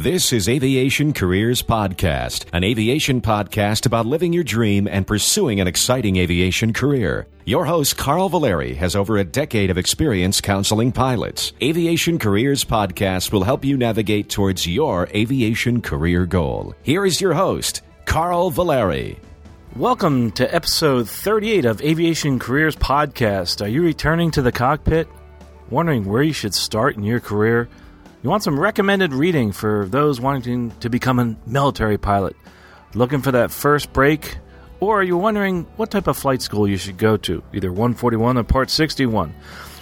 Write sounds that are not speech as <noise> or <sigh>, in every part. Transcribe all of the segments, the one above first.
This is Aviation Careers Podcast, an aviation podcast about living your dream and pursuing an exciting aviation career. Your host, Carl Valeri, has over a decade of experience counseling pilots. Aviation Careers Podcast will help you navigate towards your aviation career goal. Here is your host, Carl Valeri. Welcome to episode 38 of Aviation Careers Podcast. Are you returning to the cockpit? Wondering where you should start in your career? You want some recommended reading for those wanting to become a military pilot? Looking for that first break? Or you're you wondering what type of flight school you should go to, either 141 or Part 61?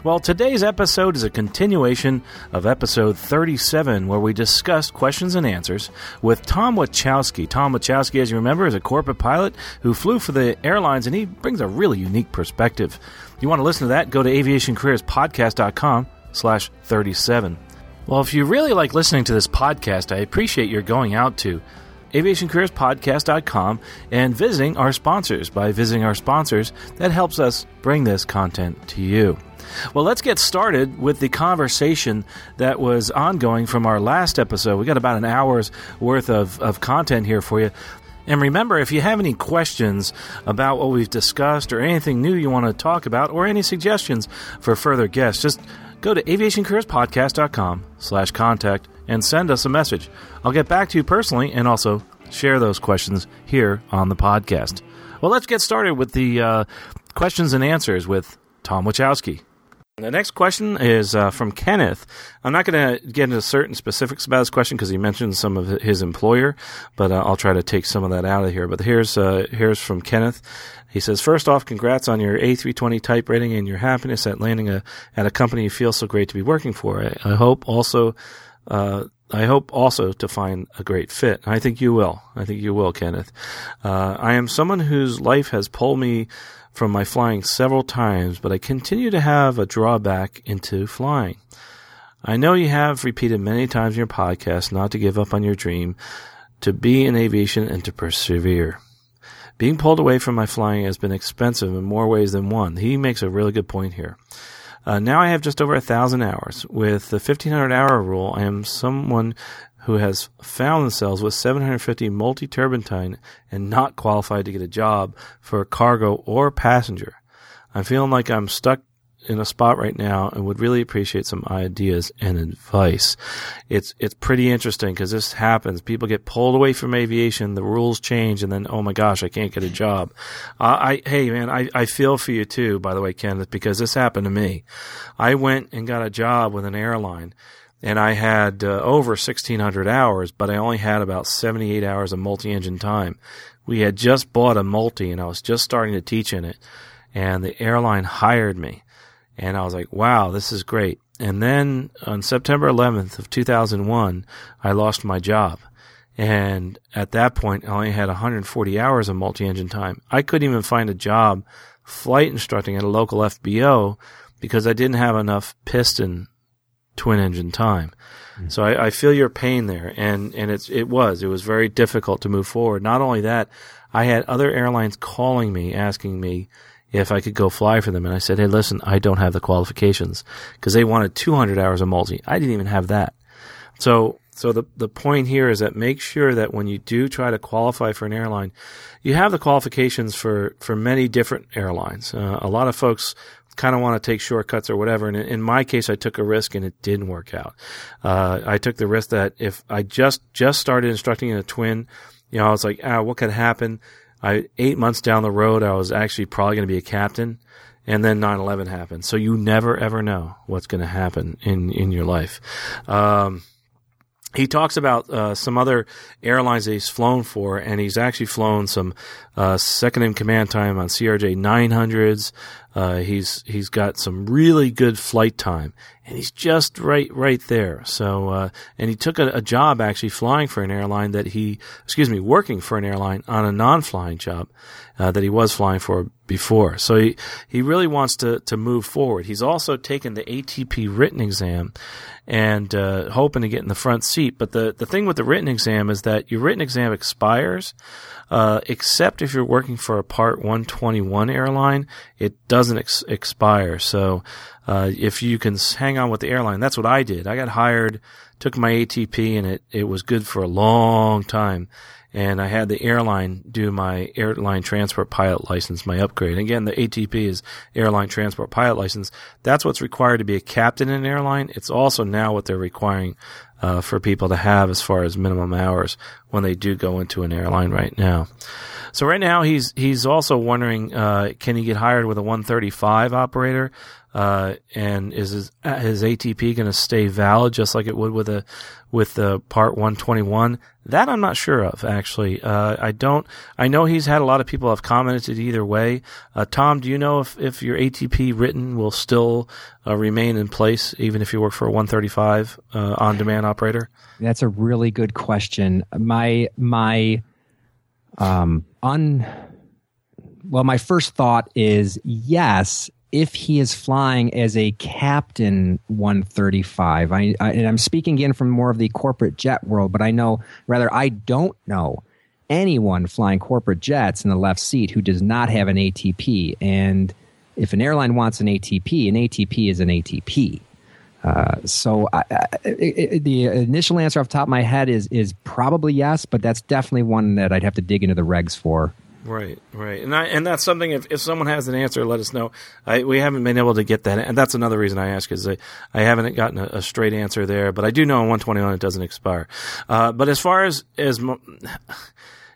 Well, today's episode is a continuation of episode 37, where we discussed questions and answers with Tom Wachowski. Tom Wachowski, as you remember, is a corporate pilot who flew for the airlines, and he brings a really unique perspective. If you want to listen to that, go to aviationcareerspodcast.com slash 37. Well, if you really like listening to this podcast, I appreciate your going out to aviationcareerspodcast.com and visiting our sponsors. By visiting our sponsors, that helps us bring this content to you. Well, let's get started with the conversation that was ongoing from our last episode. We got about an hour's worth of, of content here for you. And remember, if you have any questions about what we've discussed or anything new you want to talk about or any suggestions for further guests, just go to aviationcareerspodcast.com slash contact and send us a message. I'll get back to you personally and also share those questions here on the podcast. Well, let's get started with the uh, questions and answers with Tom Wachowski. The next question is uh, from Kenneth. I'm not going to get into certain specifics about this question because he mentioned some of his employer, but uh, I'll try to take some of that out of here. But here's uh, here's from Kenneth. He says, first off, congrats on your A320 type rating and your happiness at landing a, at a company you feel so great to be working for. I, I hope also, uh, I hope also to find a great fit. I think you will. I think you will, Kenneth. Uh, I am someone whose life has pulled me from my flying several times, but I continue to have a drawback into flying. I know you have repeated many times in your podcast not to give up on your dream, to be in aviation and to persevere. Being pulled away from my flying has been expensive in more ways than one. He makes a really good point here. Uh, now I have just over a thousand hours. With the 1500 hour rule, I am someone who has found themselves with 750 multi turbine and not qualified to get a job for cargo or passenger. I'm feeling like I'm stuck in a spot right now and would really appreciate some ideas and advice. It's it's pretty interesting because this happens. People get pulled away from aviation, the rules change, and then oh my gosh, I can't get a job. Uh, I hey man, I I feel for you too. By the way, Kenneth, because this happened to me. I went and got a job with an airline. And I had uh, over 1600 hours, but I only had about 78 hours of multi-engine time. We had just bought a multi and I was just starting to teach in it. And the airline hired me and I was like, wow, this is great. And then on September 11th of 2001, I lost my job. And at that point, I only had 140 hours of multi-engine time. I couldn't even find a job flight instructing at a local FBO because I didn't have enough piston twin engine time. Mm-hmm. So I, I, feel your pain there. And, and it's, it was, it was very difficult to move forward. Not only that, I had other airlines calling me asking me, if I could go fly for them. And I said, hey, listen, I don't have the qualifications because they wanted 200 hours of multi. I didn't even have that. So, so the, the point here is that make sure that when you do try to qualify for an airline, you have the qualifications for, for many different airlines. Uh, a lot of folks kind of want to take shortcuts or whatever. And in my case, I took a risk and it didn't work out. Uh, I took the risk that if I just, just started instructing in a twin, you know, I was like, ah, what could happen? I eight months down the road, I was actually probably going to be a captain, and then 9/11 happened. So you never ever know what's going to happen in in your life. Um, he talks about uh, some other airlines that he's flown for, and he's actually flown some uh, second in command time on CRJ 900s. Uh, he's he's got some really good flight time, and he's just right right there. So, uh, and he took a, a, job actually flying for an airline that he, excuse me, working for an airline on a non-flying job uh, that he was flying for before. So he he really wants to to move forward. He's also taken the ATP written exam and uh, hoping to get in the front seat. But the the thing with the written exam is that your written exam expires. Uh, except if you're working for a Part 121 airline, it doesn't doesn't ex- expire. So uh, if you can hang on with the airline, that's what I did. I got hired, took my ATP, and it it was good for a long time. And I had the airline do my airline transport pilot license, my upgrade. Again, the ATP is airline transport pilot license. That's what's required to be a captain in an airline. It's also now what they're requiring uh, for people to have as far as minimum hours when they do go into an airline right now. So right now he's he's also wondering uh, can he get hired with a 135 operator, uh, and is his, his ATP going to stay valid just like it would with a with the Part 121? That I'm not sure of actually. Uh, I don't. I know he's had a lot of people have commented either way. Uh, Tom, do you know if if your ATP written will still uh, remain in place even if you work for a 135 uh, on demand operator? That's a really good question. My my um, un. Well, my first thought is yes, if he is flying as a captain 135. I, I, and I'm speaking again from more of the corporate jet world, but I know, rather, I don't know anyone flying corporate jets in the left seat who does not have an ATP. And if an airline wants an ATP, an ATP is an ATP. Uh, so I, I, it, the initial answer off the top of my head is is probably yes, but that's definitely one that I'd have to dig into the regs for. Right, right, and I, and that's something. If, if someone has an answer, let us know. I, we haven't been able to get that, and that's another reason I ask is I, I haven't gotten a, a, straight answer there. But I do know on 121 it doesn't expire. Uh, but as far as as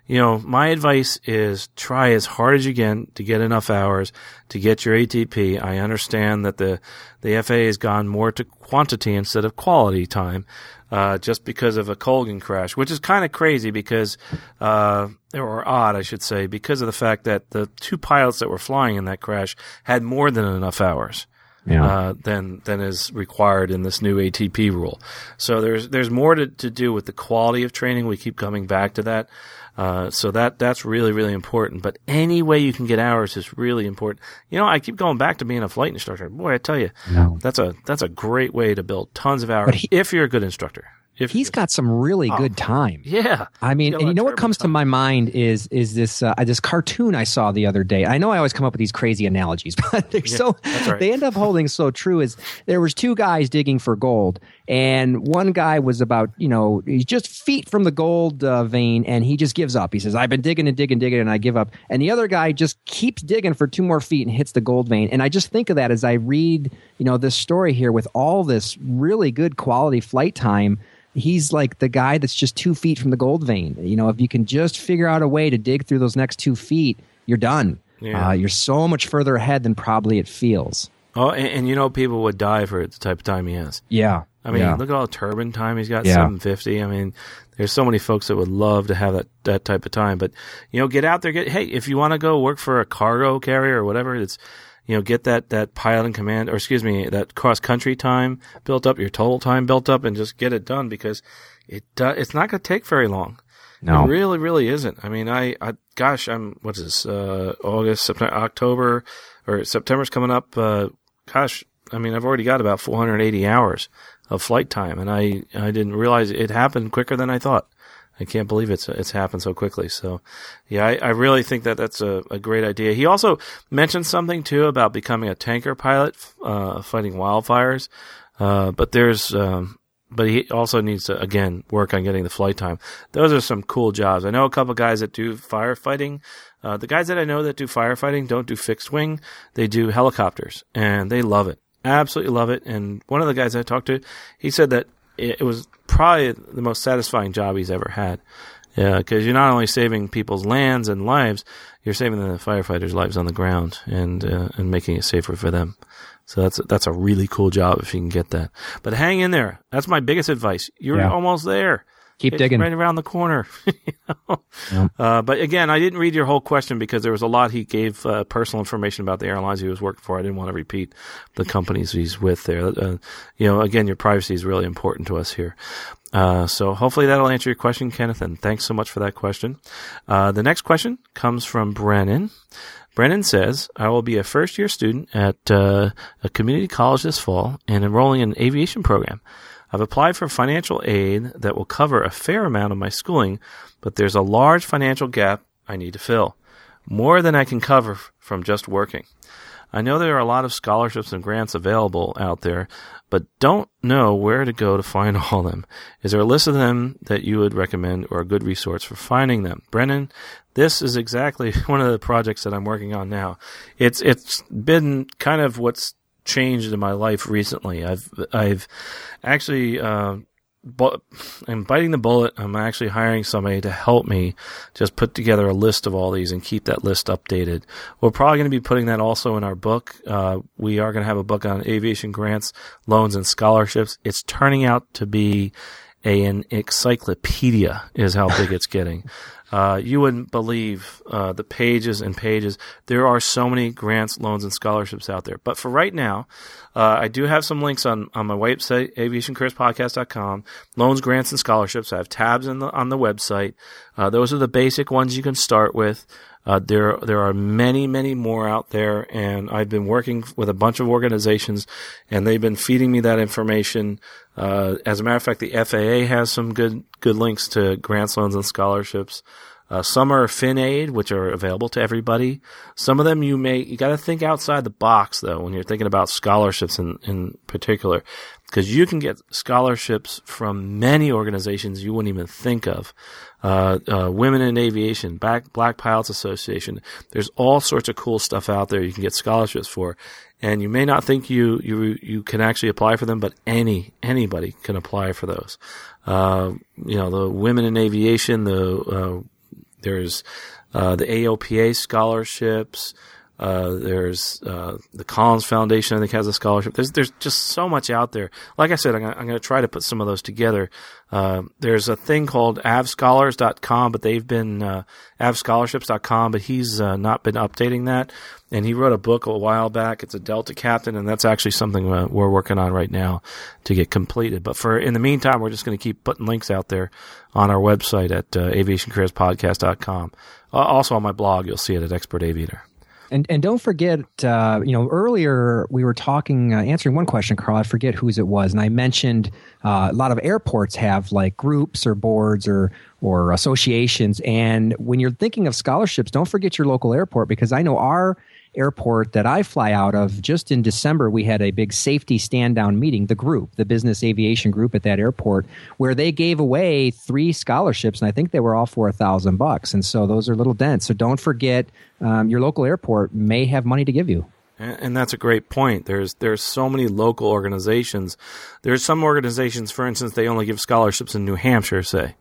you know, my advice is try as hard as you can to get enough hours to get your ATP. I understand that the the FAA has gone more to quantity instead of quality time, uh, just because of a Colgan crash, which is kind of crazy because, uh, or odd, I should say, because of the fact that the two pilots that were flying in that crash had more than enough hours. Yeah. Uh, than than is required in this new ATP rule. So there's there's more to, to do with the quality of training. We keep coming back to that. Uh, so that that's really really important. But any way you can get hours is really important. You know, I keep going back to being a flight instructor. Boy, I tell you, no. that's a that's a great way to build tons of hours he, if you're a good instructor. If, he's got some really oh, good time. Yeah, I mean, and you know what comes time. to my mind is is this uh, this cartoon I saw the other day. I know I always come up with these crazy analogies, <laughs> but they're yeah, so right. they end up holding so true. Is there was two guys digging for gold, and one guy was about you know he's just feet from the gold uh, vein, and he just gives up. He says, "I've been digging and digging, digging, and I give up." And the other guy just keeps digging for two more feet and hits the gold vein. And I just think of that as I read you know this story here with all this really good quality flight time he's like the guy that's just two feet from the gold vein. You know, if you can just figure out a way to dig through those next two feet, you're done. Yeah. Uh, you're so much further ahead than probably it feels. Oh, and, and, you know, people would die for the type of time he has. Yeah. I mean, yeah. look at all the turbine time he's got, yeah. 750. I mean, there's so many folks that would love to have that, that type of time. But, you know, get out there. Get, hey, if you want to go work for a cargo carrier or whatever, it's, you know, get that, that pilot and command, or excuse me, that cross country time built up, your total time built up, and just get it done because it uh, it's not going to take very long. No, it really, really isn't. I mean, I, I gosh, I'm what is this? Uh, August, September, October, or September's coming up. Uh, gosh, I mean, I've already got about 480 hours of flight time, and I I didn't realize it happened quicker than I thought. I can't believe it's it's happened so quickly. So, yeah, I, I really think that that's a, a, great idea. He also mentioned something too about becoming a tanker pilot, uh, fighting wildfires. Uh, but there's, um, but he also needs to again work on getting the flight time. Those are some cool jobs. I know a couple guys that do firefighting. Uh, the guys that I know that do firefighting don't do fixed wing; they do helicopters, and they love it, absolutely love it. And one of the guys I talked to, he said that it, it was probably the most satisfying job he's ever had. Yeah, because you're not only saving people's lands and lives, you're saving the firefighters' lives on the ground and uh, and making it safer for them. So that's that's a really cool job if you can get that. But hang in there. That's my biggest advice. You're yeah. almost there. Keep it's digging. Right around the corner. <laughs> you know? yeah. uh, but again, I didn't read your whole question because there was a lot he gave uh, personal information about the airlines he was working for. I didn't want to repeat the companies he's with there. Uh, you know, again, your privacy is really important to us here. Uh, so hopefully that'll answer your question, Kenneth, and thanks so much for that question. Uh, the next question comes from Brennan. Brennan says, I will be a first year student at uh, a community college this fall and enrolling in an aviation program. I've applied for financial aid that will cover a fair amount of my schooling, but there's a large financial gap I need to fill, more than I can cover from just working. I know there are a lot of scholarships and grants available out there, but don't know where to go to find <laughs> all of them. Is there a list of them that you would recommend or a good resource for finding them? Brennan, this is exactly <laughs> one of the projects that I'm working on now. It's it's been kind of what's changed in my life recently. I've I've actually uh, but I'm biting the bullet. I'm actually hiring somebody to help me just put together a list of all these and keep that list updated. We're probably going to be putting that also in our book. Uh, we are going to have a book on aviation grants, loans, and scholarships. It's turning out to be an encyclopedia is how big it's getting. Uh, you wouldn't believe uh, the pages and pages. There are so many grants, loans, and scholarships out there. But for right now, uh, I do have some links on, on my website, aviationcareerspodcast.com. Loans, grants, and scholarships. I have tabs the, on the website. Uh, those are the basic ones you can start with. Uh, there, there are many, many more out there, and I've been working with a bunch of organizations, and they've been feeding me that information. Uh, as a matter of fact, the FAA has some good, good links to grants, loans, and scholarships. Uh, some are FinAid, which are available to everybody. Some of them you may you got to think outside the box though when you're thinking about scholarships in in particular, because you can get scholarships from many organizations you wouldn't even think of uh, uh, Women in Aviation, Black, Black Pilots Association. There's all sorts of cool stuff out there you can get scholarships for. And you may not think you, you, you can actually apply for them, but any, anybody can apply for those. Uh, you know, the Women in Aviation, the, uh, there's, uh, the AOPA scholarships, uh, there's uh, the Collings Foundation, I think, has a scholarship. There's there's just so much out there. Like I said, I'm gonna, try to put some of those together. Uh, there's a thing called avscholars.com, but they've been uh, avscholarships.com, but he's uh, not been updating that. And he wrote a book a while back. It's a Delta Captain, and that's actually something uh, we're working on right now to get completed. But for in the meantime, we're just going to keep putting links out there on our website at uh, aviationcareerspodcast.com. Uh, also on my blog, you'll see it at Expert Aviator. And and don't forget, uh, you know, earlier we were talking, uh, answering one question, Carl. I forget whose it was, and I mentioned uh, a lot of airports have like groups or boards or or associations. And when you're thinking of scholarships, don't forget your local airport because I know our airport that I fly out of, just in December, we had a big safety stand down meeting, the group, the business aviation group at that airport, where they gave away three scholarships, and I think they were all for a thousand bucks. And so those are little dents. So don't forget, um, your local airport may have money to give you. And that's a great point. There's there's so many local organizations. There's some organizations, for instance, they only give scholarships in New Hampshire, say,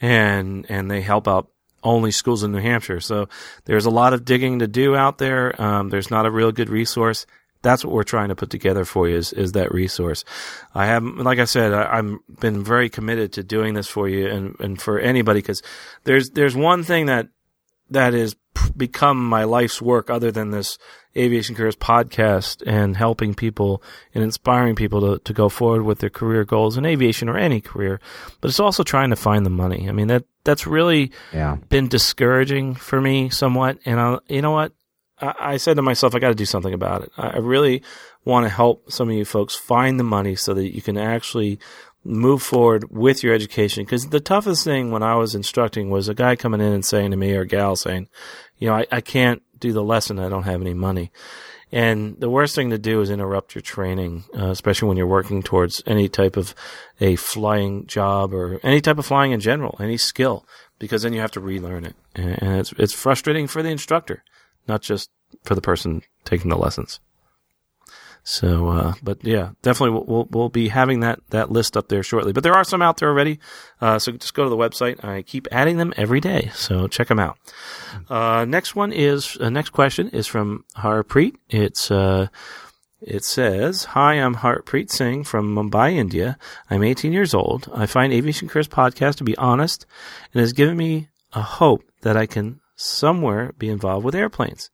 and and they help out only schools in New Hampshire. So there's a lot of digging to do out there. Um, there's not a real good resource. That's what we're trying to put together for you is, is that resource. I have, like I said, I, have been very committed to doing this for you and, and for anybody because there's, there's one thing that, that is become my life's work other than this aviation careers podcast and helping people and inspiring people to, to go forward with their career goals in aviation or any career. But it's also trying to find the money. I mean, that, that's really yeah. been discouraging for me somewhat. And I, you know what? I, I said to myself, I got to do something about it. I, I really want to help some of you folks find the money so that you can actually move forward with your education. Because the toughest thing when I was instructing was a guy coming in and saying to me or a gal saying, you know, I, I can't do the lesson. I don't have any money. And the worst thing to do is interrupt your training, uh, especially when you're working towards any type of a flying job or any type of flying in general, any skill, because then you have to relearn it. And it's, it's frustrating for the instructor, not just for the person taking the lessons. So, uh, but yeah, definitely we'll, we'll, we'll be having that that list up there shortly. But there are some out there already, uh, so just go to the website. I keep adding them every day, so check them out. Uh, next one is uh, next question is from Harpreet. It's uh, it says, "Hi, I'm Harpreet Singh from Mumbai, India. I'm 18 years old. I find Aviation Careers podcast to be honest and has given me a hope that I can somewhere be involved with airplanes.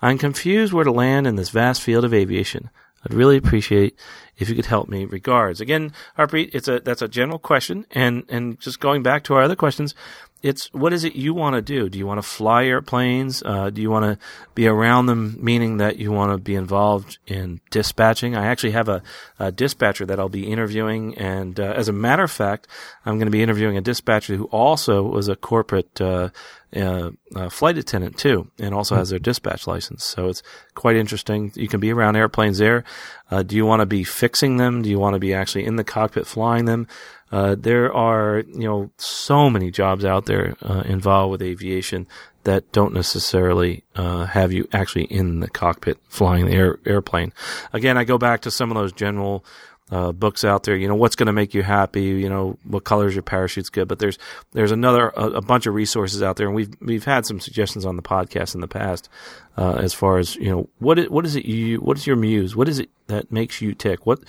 I'm confused where to land in this vast field of aviation." I'd really appreciate if you could help me. Regards. Again, Harpreet, it's a that's a general question, and and just going back to our other questions, it's what is it you want to do? Do you want to fly airplanes? Uh, do you want to be around them, meaning that you want to be involved in dispatching? I actually have a, a dispatcher that I'll be interviewing, and uh, as a matter of fact, I'm going to be interviewing a dispatcher who also was a corporate uh, uh, uh flight attendant too, and also has their dispatch license. So it's quite interesting. You can be around airplanes there. Uh, do you want to be fixing them? Do you want to be actually in the cockpit flying them? Uh, there are, you know, so many jobs out there uh, involved with aviation that don't necessarily uh, have you actually in the cockpit flying the air, airplane. Again, I go back to some of those general uh, books out there. You know, what's going to make you happy? You know, what colors your parachute's good. But there's there's another a, a, bunch of resources out there, and we've we've had some suggestions on the podcast in the past uh, as far as you know what is, what is it you what is your muse? What is it that makes you tick? What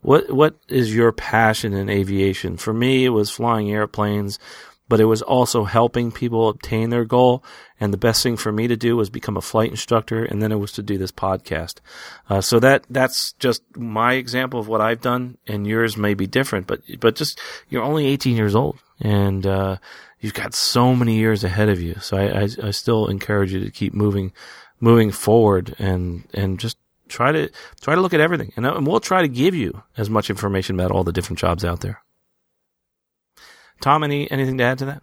what what is your passion in aviation? For me, it was flying airplanes, but it was also helping people obtain their goal. And the best thing for me to do was become a flight instructor, and then it was to do this podcast. Uh, so that that's just my example of what I've done, and yours may be different. But but just you're only 18 years old, and uh, you've got so many years ahead of you. So I, I, I still encourage you to keep moving moving forward and and just try to try to look at everything, and, uh, and we'll try to give you as much information about all the different jobs out there. Tom, any anything to add to that?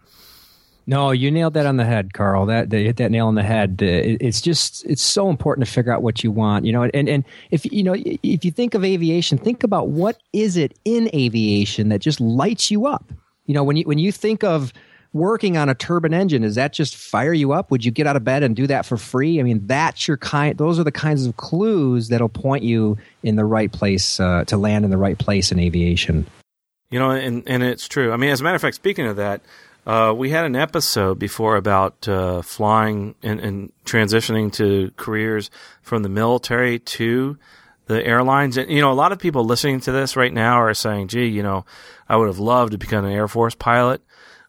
No, you nailed that on the head, Carl. That, hit that nail on the head. it's just it's so important to figure out what you want. You know, and and if you know if you think of aviation, think about what is it in aviation that just lights you up. You know, when you when you think of working on a turbine engine, does that just fire you up? Would you get out of bed and do that for free? I mean, that's your kind. Those are the kinds of clues that'll point you in the right place uh, to land in the right place in aviation. You know, and and it's true. I mean, as a matter of fact, speaking of that, uh, we had an episode before about uh, flying and, and transitioning to careers from the military to the airlines. And, you know, a lot of people listening to this right now are saying, gee, you know, I would have loved to become an Air Force pilot.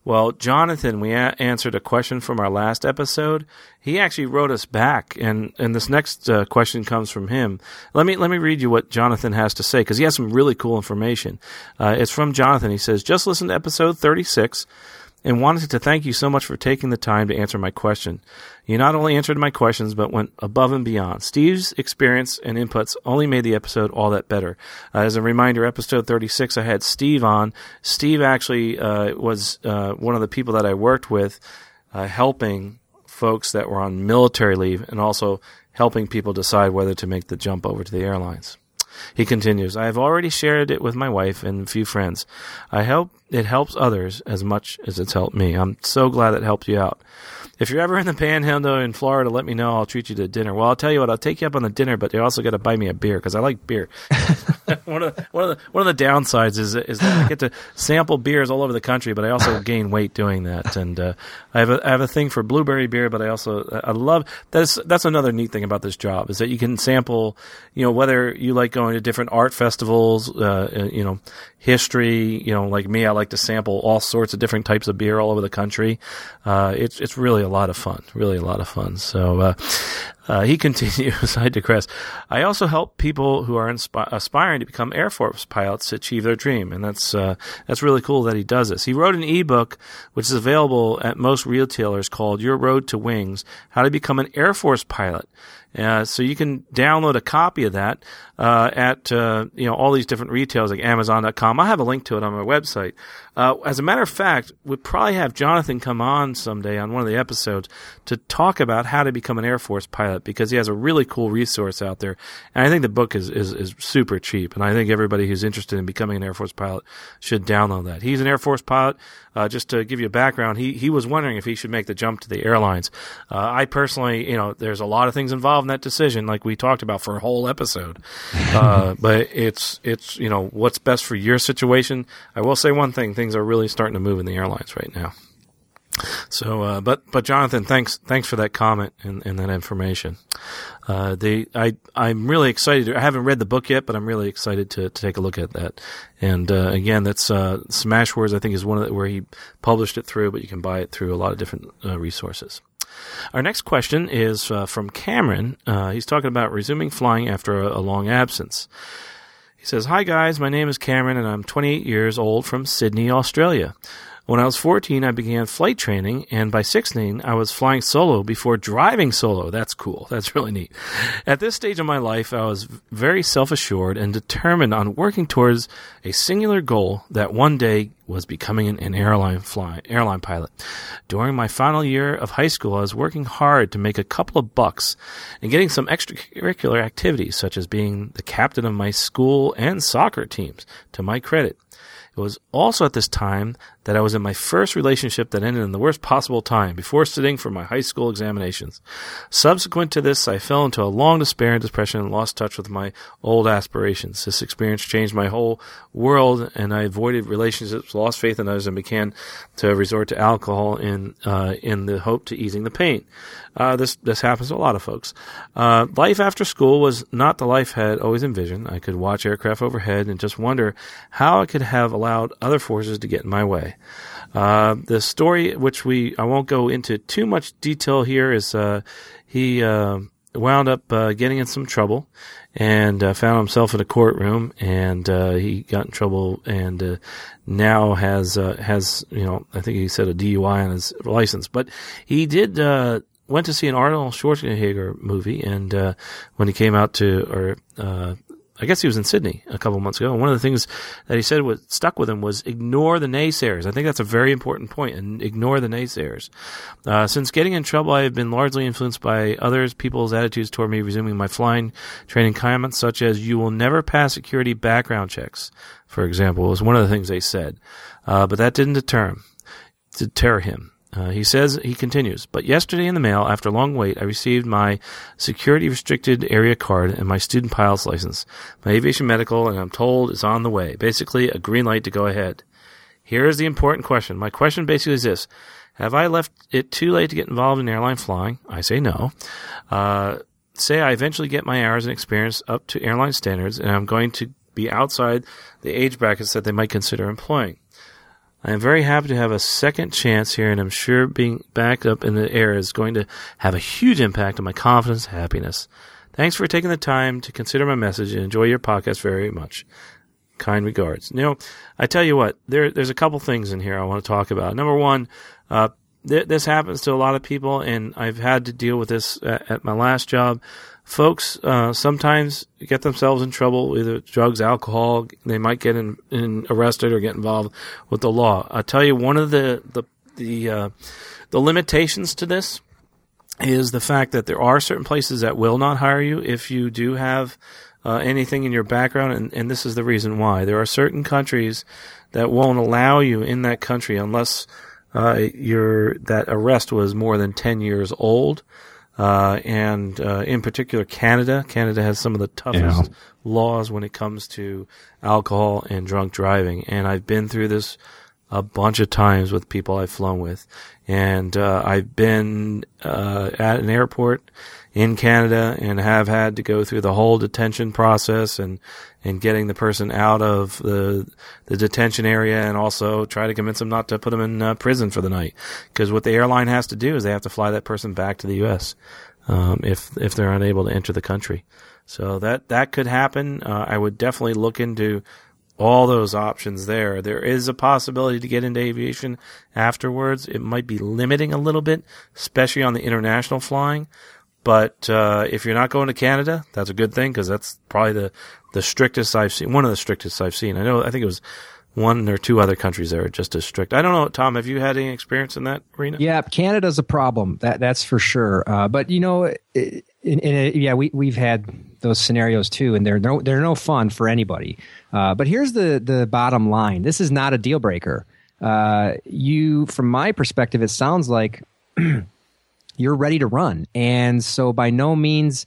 Well, Jonathan, we a- answered a question from our last episode. He actually wrote us back, and and this next uh, question comes from him. Let me let me read you what Jonathan has to say because he has some really cool information. Uh, it's from Jonathan. He says, "Just listen to episode thirty six and wanted to thank you so much for taking the time to answer my question. You not only answered my questions, but went above and beyond. Steve's experience and inputs only made the episode all that better. Uh, as a reminder, episode 36, I had Steve on. Steve actually uh, was uh, one of the people that I worked with uh, helping folks that were on military leave and also helping people decide whether to make the jump over to the airlines. He continues, I have already shared it with my wife and a few friends. I hope it helps others as much as it's helped me. I'm so glad it helped you out. If you're ever in the Panhandle in Florida, let me know. I'll treat you to dinner. Well, I'll tell you what. I'll take you up on the dinner, but you also got to buy me a beer because I like beer. <laughs> one of the, one of the one of the downsides is is that I get to sample beers all over the country, but I also <laughs> gain weight doing that. And uh, I have a I have a thing for blueberry beer, but I also I love that's that's another neat thing about this job is that you can sample. You know whether you like going to different art festivals, uh, uh you know history. You know, like me, I like to sample all sorts of different types of beer all over the country. Uh, it's it's really a lot of fun, really a lot of fun. So uh, uh, he <laughs> continues. I digress. I also help people who are aspiring to become Air Force pilots achieve their dream, and that's uh, that's really cool that he does this. He wrote an ebook which is available at most retailers called "Your Road to Wings: How to Become an Air Force Pilot." Uh, so you can download a copy of that uh, at uh, you know all these different retailers like Amazon.com. I have a link to it on my website. Uh, as a matter of fact, we'd probably have Jonathan come on someday on one of the episodes to talk about how to become an Air Force pilot because he has a really cool resource out there. And I think the book is, is, is super cheap. And I think everybody who's interested in becoming an Air Force pilot should download that. He's an Air Force pilot. Uh, just to give you a background, he, he was wondering if he should make the jump to the airlines. I personally, you know, there's a lot of things involved in that decision, like we talked about for a whole episode. <laughs> Uh, but it's, it's, you know, what's best for your situation. I will say one thing, things are really starting to move in the airlines right now. So, uh, but but Jonathan, thanks thanks for that comment and, and that information. Uh, I I'm really excited. I haven't read the book yet, but I'm really excited to, to take a look at that. And uh, again, that's uh, Smashwords. I think is one of the, where he published it through, but you can buy it through a lot of different uh, resources. Our next question is uh, from Cameron. Uh, he's talking about resuming flying after a, a long absence. He says, Hi guys, my name is Cameron and I'm 28 years old from Sydney, Australia. When I was 14, I began flight training, and by 16, I was flying solo before driving solo. That's cool. That's really neat. At this stage of my life, I was very self assured and determined on working towards a singular goal that one day was becoming an airline fly, airline pilot. During my final year of high school, I was working hard to make a couple of bucks and getting some extracurricular activities, such as being the captain of my school and soccer teams, to my credit. It was also at this time that I was in my first relationship that ended in the worst possible time before sitting for my high school examinations. Subsequent to this, I fell into a long despair and depression and lost touch with my old aspirations. This experience changed my whole world, and I avoided relationships, lost faith in others, and began to resort to alcohol in uh, in the hope to easing the pain. Uh, this this happens to a lot of folks. Uh, life after school was not the life I had always envisioned. I could watch aircraft overhead and just wonder how I could have allowed other forces to get in my way. Uh, the story, which we I won't go into too much detail here, is uh, he uh, wound up uh, getting in some trouble and uh, found himself in a courtroom, and uh, he got in trouble, and now has has you know I think he said a DUI on his license, but he did went to see an Arnold Schwarzenegger movie, and uh, when he came out to, or uh, I guess he was in Sydney a couple months ago. And one of the things that he said was stuck with him was ignore the naysayers. I think that's a very important point, and ignore the naysayers. Uh, since getting in trouble, I have been largely influenced by others, people's attitudes toward me resuming my flying training comments, such as "You will never pass security background checks." For example, was one of the things they said, uh, but that didn't deter him. Deter him. Uh, he says, he continues, but yesterday in the mail, after long wait, I received my security restricted area card and my student pilot's license, my aviation medical, and I'm told it's on the way. Basically, a green light to go ahead. Here is the important question. My question basically is this. Have I left it too late to get involved in airline flying? I say no. Uh, say I eventually get my hours and experience up to airline standards and I'm going to be outside the age brackets that they might consider employing. I am very happy to have a second chance here, and I'm sure being back up in the air is going to have a huge impact on my confidence and happiness. Thanks for taking the time to consider my message and enjoy your podcast very much. Kind regards. You I tell you what, there, there's a couple things in here I want to talk about. Number one, uh, th- this happens to a lot of people, and I've had to deal with this at, at my last job folks uh, sometimes get themselves in trouble, either drugs, alcohol. They might get in, in, arrested or get involved with the law. I tell you, one of the the the uh, the limitations to this is the fact that there are certain places that will not hire you if you do have uh, anything in your background, and, and this is the reason why. There are certain countries that won't allow you in that country unless uh, your that arrest was more than ten years old uh, and uh, in particular Canada. Canada has some of the toughest yeah. laws when it comes to alcohol and drunk driving, and I've been through this a bunch of times with people I've flown with, and uh, I've been uh, at an airport in Canada and have had to go through the whole detention process and and getting the person out of the the detention area and also try to convince them not to put them in uh, prison for the night because what the airline has to do is they have to fly that person back to the U.S. Um, if if they're unable to enter the country. So that that could happen. Uh, I would definitely look into all those options there. There is a possibility to get into aviation afterwards. It might be limiting a little bit, especially on the international flying. But uh, if you're not going to Canada, that's a good thing because that's probably the the strictest I've seen. One of the strictest I've seen. I know. I think it was one or two other countries that are just as strict. I don't know, Tom. Have you had any experience in that arena? Yeah, Canada's a problem. That that's for sure. Uh, but you know, yeah, we we've had those scenarios too, and they're no they're no fun for anybody. Uh, but here's the the bottom line: this is not a deal breaker. Uh, you, from my perspective, it sounds like <clears throat> you're ready to run, and so by no means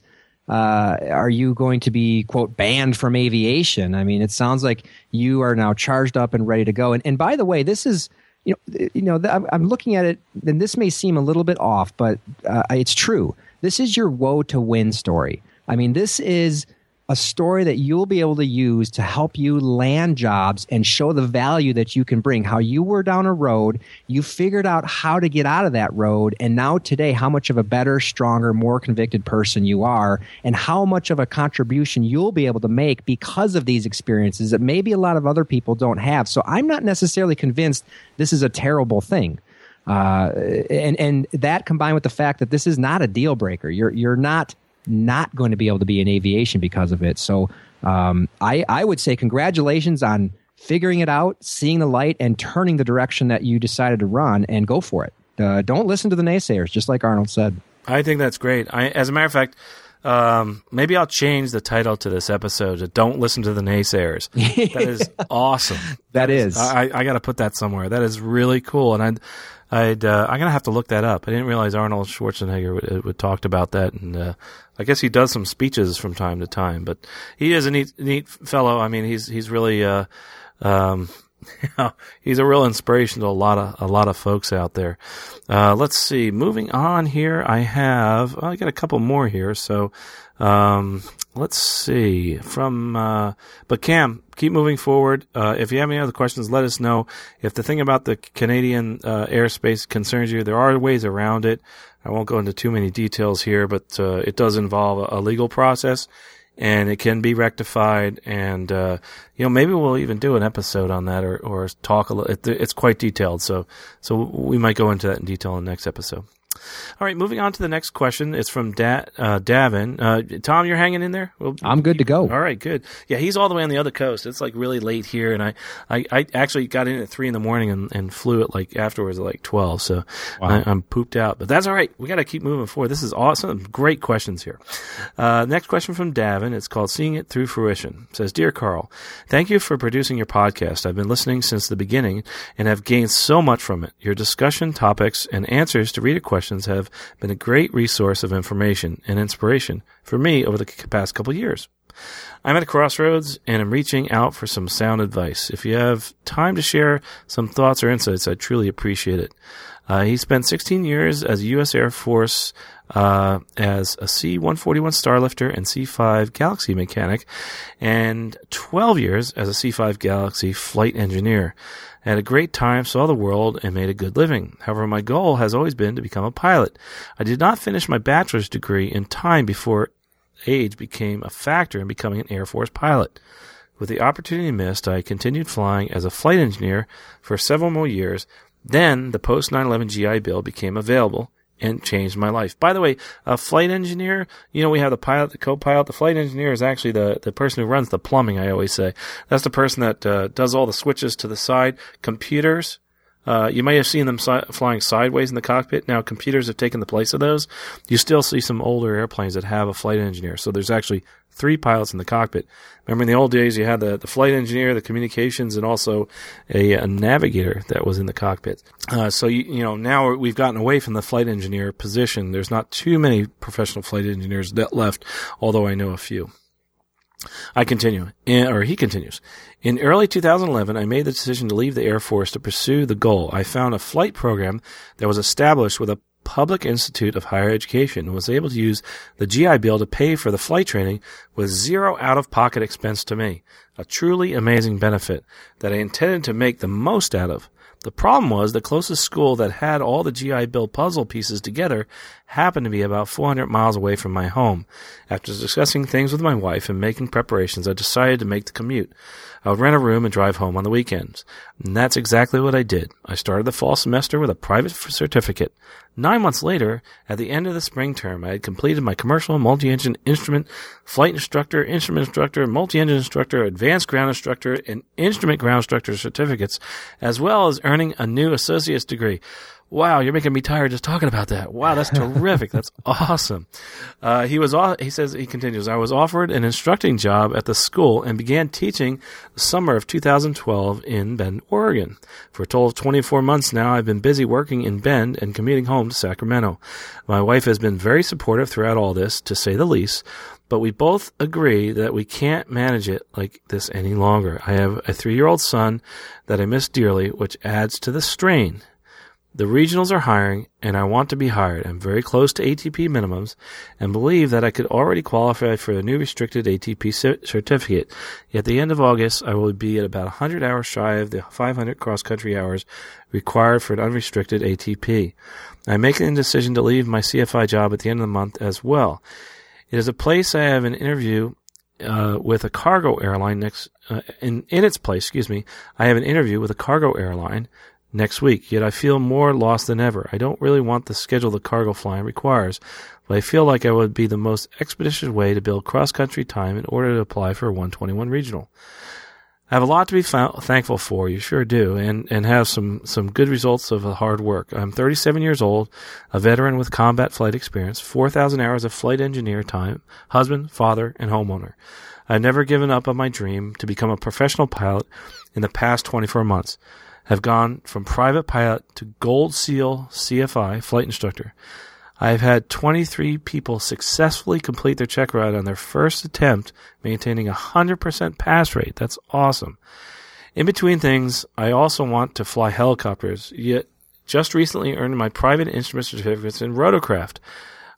uh, are you going to be quote banned from aviation? I mean, it sounds like you are now charged up and ready to go. And, and by the way, this is you know you know I'm, looking at it, and this may seem a little bit off, but uh, it's true. This is your woe to win story. I mean, this is a story that you'll be able to use to help you land jobs and show the value that you can bring. How you were down a road, you figured out how to get out of that road, and now today, how much of a better, stronger, more convicted person you are, and how much of a contribution you'll be able to make because of these experiences that maybe a lot of other people don't have. So I'm not necessarily convinced this is a terrible thing. Uh, and and that combined with the fact that this is not a deal breaker, you're you're not not going to be able to be in aviation because of it. So um, I I would say congratulations on figuring it out, seeing the light, and turning the direction that you decided to run, and go for it. Uh, don't listen to the naysayers, just like Arnold said. I think that's great. I, as a matter of fact, um, maybe I'll change the title to this episode to "Don't Listen to the Naysayers." that is <laughs> awesome. that, that is. is. I, I got to put that somewhere. That is really cool, and I'd I'd uh, I'm gonna have to look that up. I didn't realize Arnold Schwarzenegger would, would talked about that, and uh, I guess he does some speeches from time to time. But he is a neat neat fellow. I mean, he's he's really uh, um, <laughs> he's a real inspiration to a lot of a lot of folks out there. Uh, let's see. Moving on here, I have I got a couple more here. So um, let's see from uh, but Cam, keep moving forward. Uh, if you have any other questions, let us know. If the thing about the Canadian uh, airspace concerns you, there are ways around it. I won't go into too many details here, but uh, it does involve a, legal process, and it can be rectified. And uh, you know, maybe we'll even do an episode on that, or or talk a little. It, it's quite detailed, so so we might go into that in detail in the next episode. All right, moving on to the next question. It's from da- uh, Davin. Uh, Tom, you're hanging in there? We'll, I'm good to go. All right, good. Yeah, he's all the way on the other coast. It's like really late here, and I, I, I actually got in at three in the morning and, and flew it like afterwards at like twelve. So wow. I, am pooped out, but that's all right. We got to keep moving forward. This is awesome. Great questions here. Uh, next question from Davin. It's called "Seeing It Through Fruition." It says, "Dear Carl, thank you for producing your podcast. I've been listening since the beginning and have gained so much from it. Your discussion topics and answers to reader questions have been a great resource of information and inspiration for me over the past couple years. I'm at a crossroads and I'm reaching out for some sound advice. If you have time to share some thoughts or insights, I'd truly appreciate it. Uh, he spent 16 years as U.S. Air Force uh, as a C-141 Starlifter and C-5 Galaxy mechanic, and 12 years as a C-5 Galaxy flight engineer. Had a great time, saw the world, and made a good living. However, my goal has always been to become a pilot. I did not finish my bachelor's degree in time before age became a factor in becoming an Air Force pilot. With the opportunity missed, I continued flying as a flight engineer for several more years. Then the post 9 11 GI Bill became available, and changed my life. By the way, a flight engineer, you know, we have the pilot, the co-pilot. The flight engineer is actually the, the person who runs the plumbing, I always say. That's the person that uh, does all the switches to the side. Computers, uh, you may have seen them si- flying sideways in the cockpit. Now, computers have taken the place of those. You still see some older airplanes that have a flight engineer. So there's actually three pilots in the cockpit. Remember in the old days, you had the, the flight engineer, the communications, and also a, a navigator that was in the cockpit. Uh, so, you, you know, now we've gotten away from the flight engineer position. There's not too many professional flight engineers that left, although I know a few. I continue, in, or he continues. In early 2011, I made the decision to leave the Air Force to pursue the goal. I found a flight program that was established with a public institute of higher education and was able to use the GI Bill to pay for the flight training with zero out of pocket expense to me. A truly amazing benefit that I intended to make the most out of. The problem was the closest school that had all the GI Bill puzzle pieces together happened to be about 400 miles away from my home. After discussing things with my wife and making preparations, I decided to make the commute. I would rent a room and drive home on the weekends. And that's exactly what I did. I started the fall semester with a private certificate. Nine months later, at the end of the spring term, I had completed my commercial multi-engine instrument, flight instructor, instrument instructor, multi-engine instructor, advanced ground instructor, and instrument ground instructor certificates, as well as earning a new associate's degree. Wow, you're making me tired just talking about that. Wow, that's terrific. that's <laughs> awesome. Uh, he was. He says he continues. I was offered an instructing job at the school and began teaching the summer of 2012 in Bend, Oregon. For a total of 24 months now, I've been busy working in Bend and commuting home to Sacramento. My wife has been very supportive throughout all this, to say the least. But we both agree that we can't manage it like this any longer. I have a three year old son that I miss dearly, which adds to the strain The regionals are hiring, and I want to be hired. I'm very close to ATP minimums and believe that I could already qualify for the new restricted ATP certificate. At the end of August, I will be at about 100 hours shy of the 500 cross country hours required for an unrestricted ATP. I'm making a decision to leave my CFI job at the end of the month as well. It is a place I have an interview uh, with a cargo airline next uh, in in its place. Excuse me. I have an interview with a cargo airline next week. Yet I feel more lost than ever. I don't really want the schedule the cargo flying requires, but I feel like I would be the most expeditious way to build cross country time in order to apply for a 121 regional. I have a lot to be thankful for. You sure do, and and have some some good results of hard work. I'm 37 years old, a veteran with combat flight experience, 4,000 hours of flight engineer time, husband, father, and homeowner. I've never given up on my dream to become a professional pilot in the past 24 months have gone from private pilot to Gold SEAL CFI flight instructor. I've had 23 people successfully complete their check ride on their first attempt, maintaining a 100% pass rate. That's awesome. In between things, I also want to fly helicopters, yet just recently earned my private instrument certificates in rotorcraft.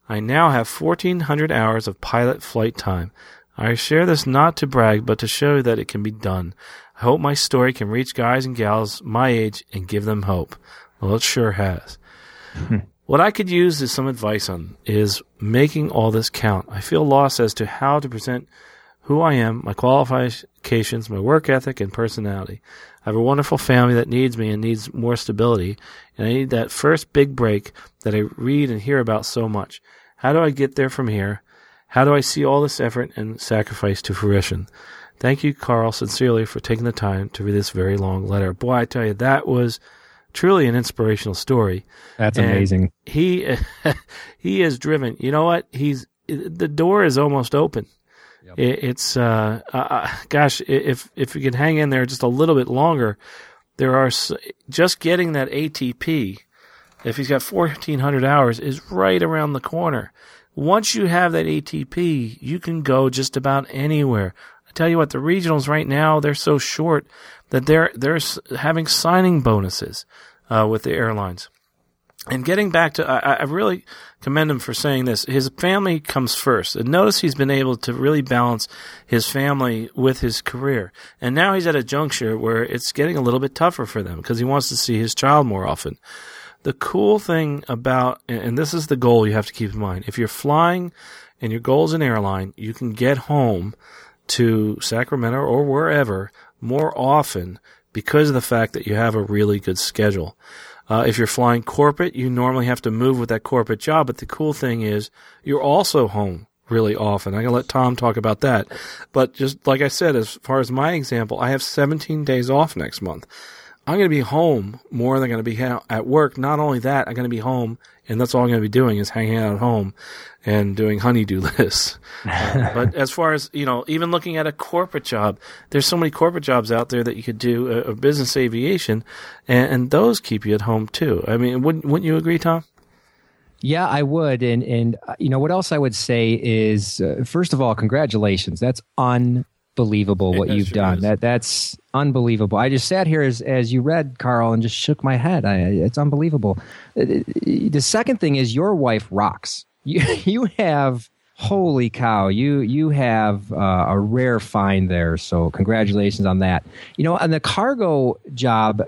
I now have 1400 hours of pilot flight time. I share this not to brag, but to show that it can be done. I hope my story can reach guys and gals my age and give them hope. Well, it sure has. Hmm. what I could use is some advice on is making all this count. I feel lost as to how to present who I am, my qualifications, my work ethic, and personality. I have a wonderful family that needs me and needs more stability, and I need that first big break that I read and hear about so much. How do I get there from here? How do I see all this effort and sacrifice to fruition? Thank you, Carl, sincerely for taking the time to read this very long letter. Boy, I tell you, that was truly an inspirational story. That's and amazing. He <laughs> he is driven. You know what? He's the door is almost open. Yep. It, it's uh, uh, uh gosh, if if we could hang in there just a little bit longer, there are just getting that ATP. If he's got fourteen hundred hours, is right around the corner. Once you have that ATP, you can go just about anywhere I tell you what, the regionals right now they're so short that they're they're having signing bonuses uh, with the airlines. And getting back to, I, I, really commend him for saying this. His family comes first. And notice he's been able to really balance his family with his career. And now he's at a juncture where it's getting a little bit tougher for them because he wants to see his child more often. The cool thing about, and this is the goal you have to keep in mind, if you're flying and your goal is an airline, you can get home to Sacramento or wherever more often because of the fact that you have a really good schedule. Uh, if you're flying corporate, you normally have to move with that corporate job. But the cool thing is you're also home really often. I'm going to let Tom talk about that. But just like I said, as far as my example, I have 17 days off next month. I'm going to be home more than I'm going to be at work. Not only that, I'm going to be home, and that's all I'm going to be doing is hanging out at home and doing honeydew <laughs> lists. Uh, but as far as you know, even looking at a corporate job, there's so many corporate jobs out there that you could do a, uh, a business aviation, and, and, those keep you at home too. I mean, wouldn't wouldn't you agree, Tom? Yeah, I would, and and uh, you know what else I would say is, uh, first of all, congratulations. That's unbelievable what you've sure done. Is. That that's unbelievable. I just sat here as as you read, Carl, and just shook my head. I, it's unbelievable. The second thing is your wife rocks <laughs> you you have holy cow you you have uh, a rare find there so congratulations on that you know on the cargo job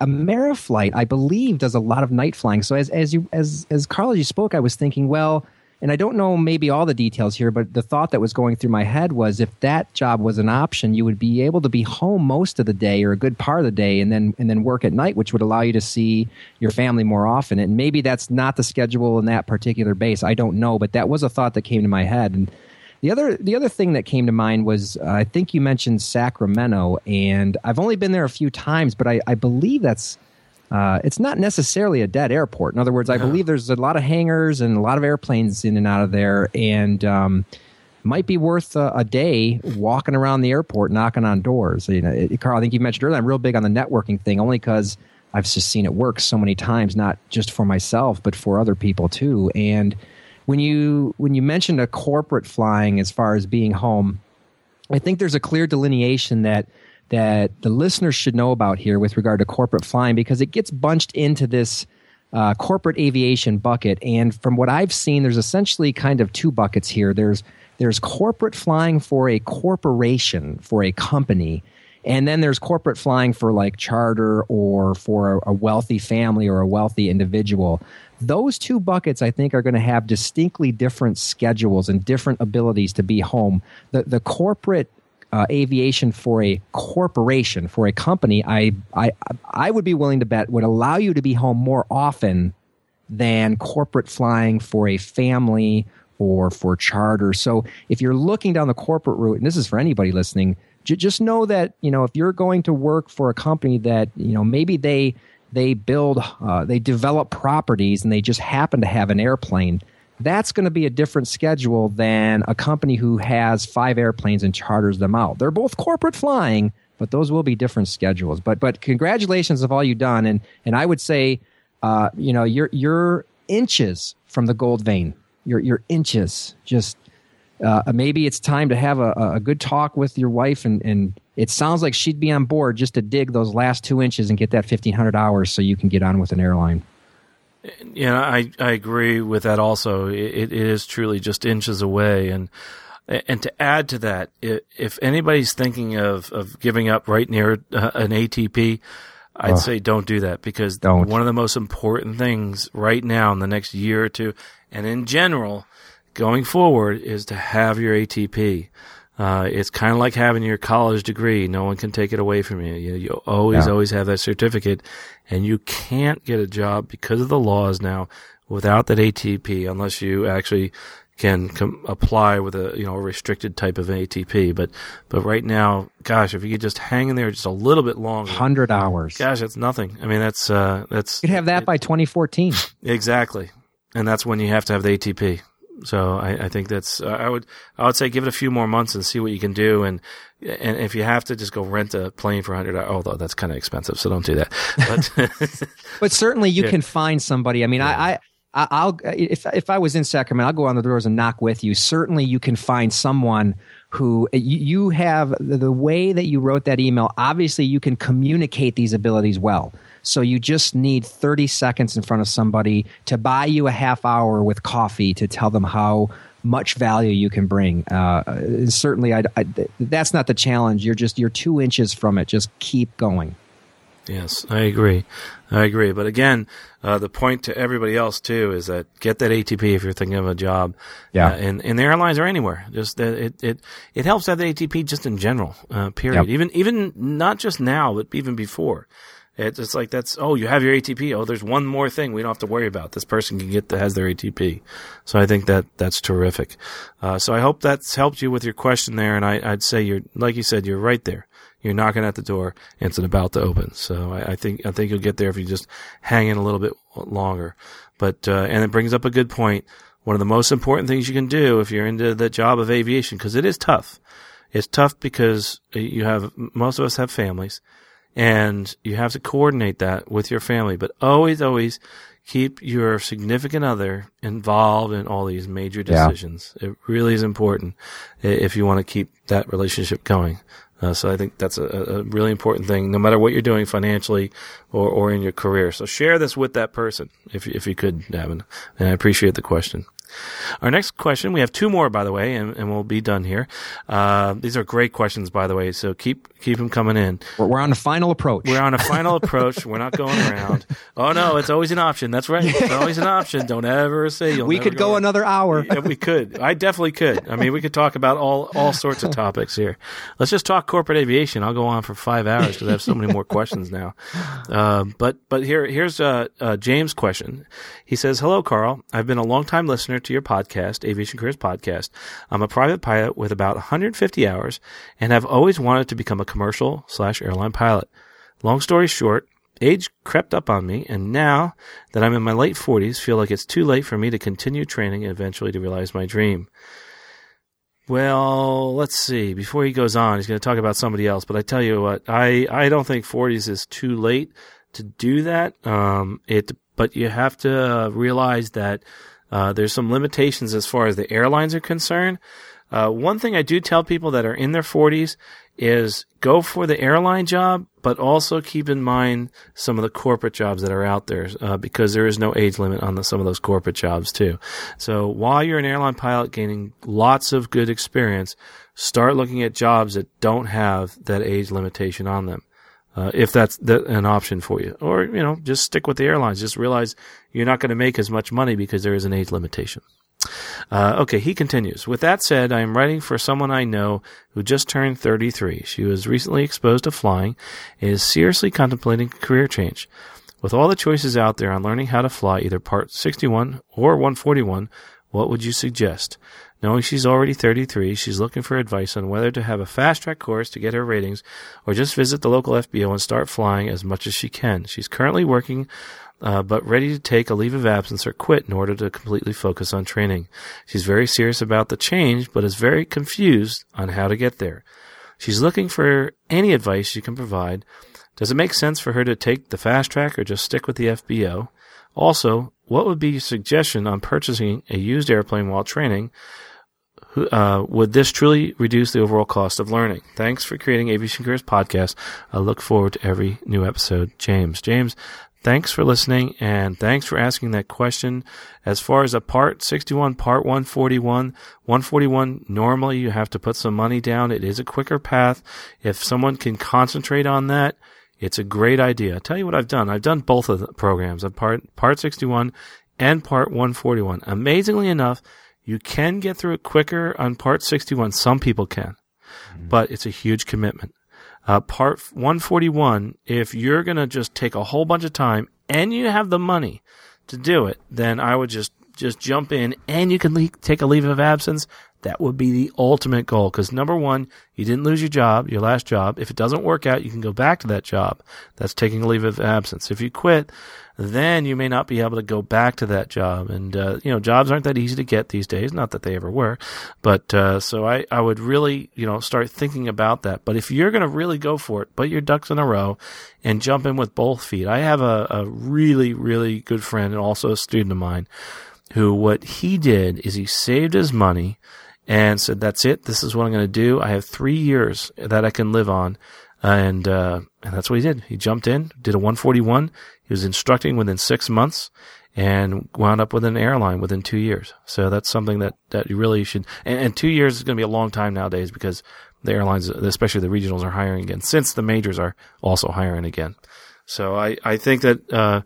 ameriflight i believe does a lot of night flying so as as you as as carl as you spoke i was thinking well and I don't know maybe all the details here, but the thought that was going through my head was if that job was an option, you would be able to be home most of the day or a good part of the day and then and then work at night, which would allow you to see your family more often. And maybe that's not the schedule in that particular base. I don't know, but that was a thought that came to my head. And the other the other thing that came to mind was uh, I think you mentioned Sacramento, and I've only been there a few times, but I, I believe that's uh, it's not necessarily a dead airport. In other words, I no. believe there's a lot of hangars and a lot of airplanes in and out of there, and um, might be worth a, a, day walking around the airport, knocking on doors. You know, it, Carl, I think you mentioned earlier, I'm real big on the networking thing, only because I've just seen it work so many times, not just for myself, but for other people too. And when you when you mentioned a corporate flying as far as being home, I think there's a clear delineation that that the listeners should know about here with regard to corporate flying because it gets bunched into this uh, corporate aviation bucket. And from what I've seen, there's essentially kind of two buckets here. There's there's corporate flying for a corporation, for a company, and then there's corporate flying for like charter or for a wealthy family or a wealthy individual. Those two buckets, I think, are going to have distinctly different schedules and different abilities to be home. The, the corporate uh, aviation for a corporation, for a company, I, I, I would be willing to bet would allow you to be home more often than corporate flying for a family or for charter. So if you're looking down the corporate route, and this is for anybody listening, j- just know that you know if you're going to work for a company that you know maybe they they build uh, they develop properties and they just happen to have an airplane that's going to be a different schedule than a company who has five airplanes and charters them out. They're both corporate flying, but those will be different schedules. But but congratulations of all you've done, and and I would say, uh, you know, you're you're inches from the gold vein. You're you're inches. Just uh, maybe it's time to have a, a good talk with your wife, and and it sounds like she'd be on board just to dig those last two inches and get that fifteen hundred hours, so you can get on with an airline. Yeah, I I agree with that. Also, it, it is truly just inches away, and and to add to that, if anybody's thinking of of giving up right near uh, an ATP, I'd say don't do that because don't. one of the most important things right now in the next year or two, and in general, going forward, is to have your ATP. Uh, it's kind of like having your college degree. No one can take it away from you. You, you always, yeah. always have that certificate, and you can't get a job because of the laws now without that ATP unless you actually can com- apply with a you know a restricted type of ATP. But but right now, gosh, if you could just hang in there just a little bit longer, hundred hours, gosh, that's nothing. I mean, that's uh, that's you would have that it, by 2014. Exactly, and that's when you have to have the ATP. So I, I think that's uh, I would I would say give it a few more months and see what you can do. And and if you have to just go rent a plane for hundred although that's kind of expensive so don't do that. But <laughs> but certainly you yeah. can find somebody. I mean yeah. I, I I'll if if I was in Sacramento I'll go on the doors and knock with you. Certainly you can find someone who you have the way that you wrote that email obviously you can communicate these abilities well so you just need 30 seconds in front of somebody to buy you a half hour with coffee to tell them how much value you can bring. Uh, certainly, I, I, that's not the challenge. You're just you're two inches from it. Just keep going. Yes, I agree. I agree. But again, uh, the point to everybody else too is that get that ATP if you're thinking of a job. Yeah. Uh, in, in the airlines or anywhere. Just that it, it, it helps have the ATP just in general, uh, period. Yep. Even, even not just now, but even before. It's like that's oh you have your ATP oh there's one more thing we don't have to worry about. This person can get that has their ATP so I think that that's terrific. Uh, so I hope that's helped you with your question there. And I, would say you're like you said you're right there. You're knocking at the door and it's about to open. So I, I think I think you'll get there if you just hang in a little bit longer. But uh, and it brings up a good point. One of the most important things you can do if you're into the job of aviation because it is tough. It's tough because you have most of us have families and you have to coordinate that with your family. But always, always keep your significant other involved in all these major decisions. Yeah. It really is important if you want to keep that relationship going. Uh, so I think that's a, a, really important thing, no matter what you're doing financially or, or in your career. So share this with that person if if you could, Davin. And I appreciate the question. Our next question, we have two more, by the way, and, and we'll be done here. Uh, these are great questions, by the way, so keep keep them coming in. We're, we're on a final approach. We're on a <laughs> final approach. We're not going around. Oh no, it's always an option. That's right. It's always an option. Don't ever say you'll. We could go, go another hour. Yeah, we could. I definitely could. I mean, we could talk about all all sorts of topics here. Let's just talk corporate aviation. I'll go on for five hours because I have so many more questions now. <laughs> Uh, but but here here's uh, uh, James' question. He says, "Hello, Carl. I've been a long time listener to your podcast, Aviation Careers Podcast. I'm a private pilot with about 150 hours, and have always wanted to become a commercial slash airline pilot. Long story short." Age crept up on me, and now that I'm in my late 40s, feel like it's too late for me to continue training and eventually to realize my dream. Well, let's see. Before he goes on, he's going to talk about somebody else. But I tell you what, I, I don't think 40s is too late to do that. Um, it, but you have to realize that uh, there's some limitations as far as the airlines are concerned. Uh, one thing I do tell people that are in their 40s is go for the airline job, but also keep in mind some of the corporate jobs that are out there uh, because there is no age limit on the, some of those corporate jobs too. So while you're an airline pilot gaining lots of good experience, start looking at jobs that don't have that age limitation on them. Uh, if that's the, an option for you, or you know, just stick with the airlines. Just realize you're not going to make as much money because there is an age limitation. Uh, okay, he continues. With that said, I am writing for someone I know who just turned 33. She was recently exposed to flying and is seriously contemplating a career change. With all the choices out there on learning how to fly either Part 61 or 141, what would you suggest? Knowing she's already 33, she's looking for advice on whether to have a fast track course to get her ratings or just visit the local FBO and start flying as much as she can. She's currently working uh, but ready to take a leave of absence or quit in order to completely focus on training. She's very serious about the change, but is very confused on how to get there. She's looking for any advice she can provide. Does it make sense for her to take the fast track or just stick with the FBO? Also, what would be your suggestion on purchasing a used airplane while training? Uh, would this truly reduce the overall cost of learning? Thanks for creating Aviation Careers Podcast. I look forward to every new episode. James. James, Thanks for listening and thanks for asking that question. As far as a part 61, part 141, 141, normally you have to put some money down. It is a quicker path. If someone can concentrate on that, it's a great idea. I'll tell you what I've done. I've done both of the programs, part, part 61 and part 141. Amazingly enough, you can get through it quicker on part 61. Some people can, mm-hmm. but it's a huge commitment. Uh, part 141, if you're going to just take a whole bunch of time and you have the money to do it, then I would just just jump in and you can le- take a leave of absence. That would be the ultimate goal. Because number one, you didn't lose your job, your last job. If it doesn't work out, you can go back to that job. That's taking a leave of absence. If you quit, then you may not be able to go back to that job. And, uh, you know, jobs aren't that easy to get these days. Not that they ever were. But, uh, so I, I would really, you know, start thinking about that. But if you're going to really go for it, put your ducks in a row and jump in with both feet. I have a, a really, really good friend and also a student of mine who what he did is he saved his money and said, that's it. This is what I'm going to do. I have three years that I can live on. And, uh, and that's what he did. He jumped in, did a 141. He was instructing within six months and wound up with an airline within two years. So that's something that, that you really should, and, and two years is going to be a long time nowadays because the airlines, especially the regionals are hiring again since the majors are also hiring again. So I, I think that, uh,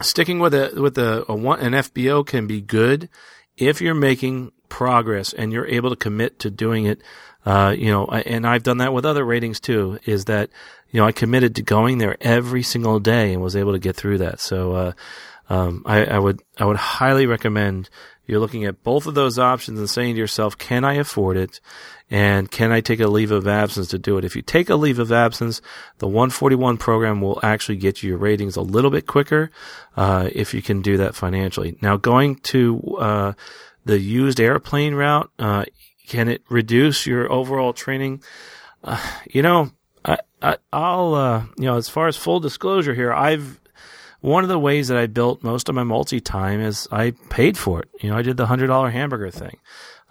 sticking with a, with a, a one, an FBO can be good if you're making progress and you're able to commit to doing it uh, you know, and I've done that with other ratings too, is that, you know, I committed to going there every single day and was able to get through that. So, uh, um, I, I would, I would highly recommend you're looking at both of those options and saying to yourself, can I afford it? And can I take a leave of absence to do it? If you take a leave of absence, the 141 program will actually get you your ratings a little bit quicker, uh, if you can do that financially. Now going to, uh, the used airplane route, uh, can it reduce your overall training? Uh, you know, I, I will uh, you know, as far as full disclosure here, I've one of the ways that I built most of my multi time is I paid for it. You know, I did the hundred dollar hamburger thing.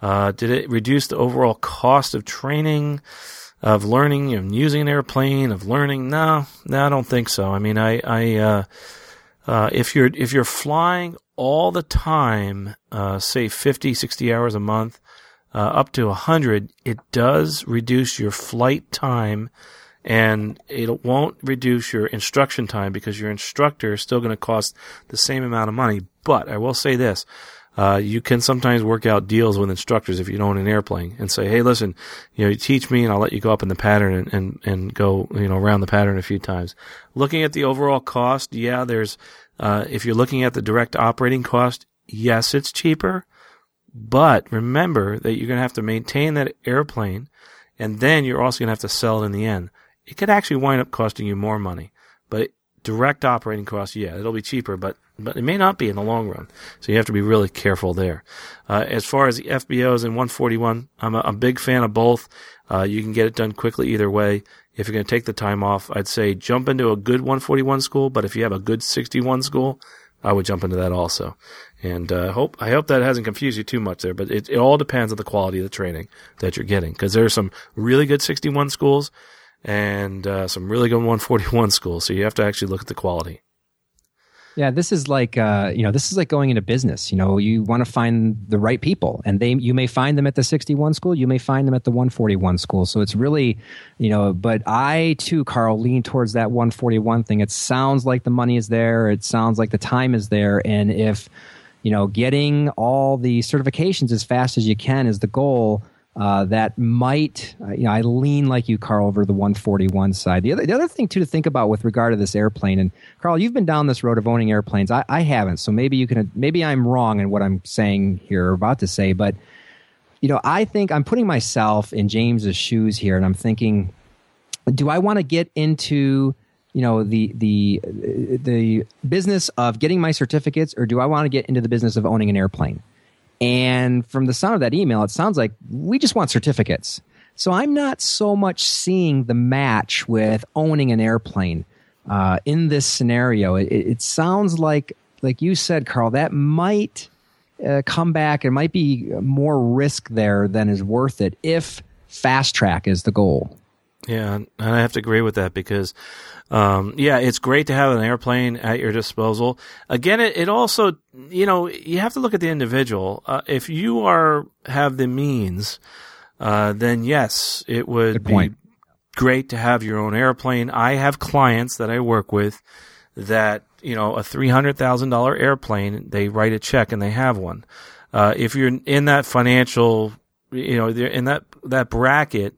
Uh, did it reduce the overall cost of training, of learning, of using an airplane, of learning? No, no, I don't think so. I mean, I, I, uh, uh, if you're if you're flying all the time, uh, say 50, 60 hours a month, uh, up to 100, it does reduce your flight time and it won't reduce your instruction time because your instructor is still going to cost the same amount of money. But I will say this. Uh, you can sometimes work out deals with instructors if you don't own an airplane and say, Hey, listen, you know, you teach me and I'll let you go up in the pattern and, and, and go, you know, around the pattern a few times. Looking at the overall cost, yeah, there's, uh, if you're looking at the direct operating cost, yes, it's cheaper. But remember that you're going to have to maintain that airplane and then you're also going to have to sell it in the end. It could actually wind up costing you more money, but direct operating costs, yeah, it'll be cheaper, but, but it may not be in the long run. So you have to be really careful there. Uh, as far as the FBOs and 141, I'm a, a big fan of both. Uh, you can get it done quickly either way. If you're going to take the time off, I'd say jump into a good 141 school, but if you have a good 61 school, I would jump into that also. And uh, hope I hope that hasn't confused you too much there, but it, it all depends on the quality of the training that you're getting because there are some really good 61 schools and uh, some really good 141 schools, so you have to actually look at the quality. Yeah, this is like uh, you know, this is like going into business. You know, you want to find the right people, and they you may find them at the 61 school, you may find them at the 141 school. So it's really, you know, but I too, Carl, lean towards that 141 thing. It sounds like the money is there. It sounds like the time is there, and if you know, getting all the certifications as fast as you can is the goal uh, that might, uh, you know, I lean like you, Carl, over the 141 side. The other, the other thing too to think about with regard to this airplane, and Carl, you've been down this road of owning airplanes. I, I haven't, so maybe you can, maybe I'm wrong in what I'm saying here or about to say, but you know, I think I'm putting myself in James's shoes here, and I'm thinking, do I want to get into you know the the the business of getting my certificates, or do I want to get into the business of owning an airplane? And from the sound of that email, it sounds like we just want certificates. So I'm not so much seeing the match with owning an airplane uh, in this scenario. It, it, sounds like, like you said, Carl, that might uh, come back. It might be more risk there than is worth it if fast track is the goal. Yeah, and I have to agree with that because, um, yeah, it's great to have an airplane at your disposal. Again, it, it also, you know, you have to look at the individual. Uh, if you are have the means, uh, then yes, it would be great to have your own airplane. I have clients that I work with that you know a three hundred thousand dollar airplane. They write a check and they have one. Uh, if you're in that financial, you know, in that that bracket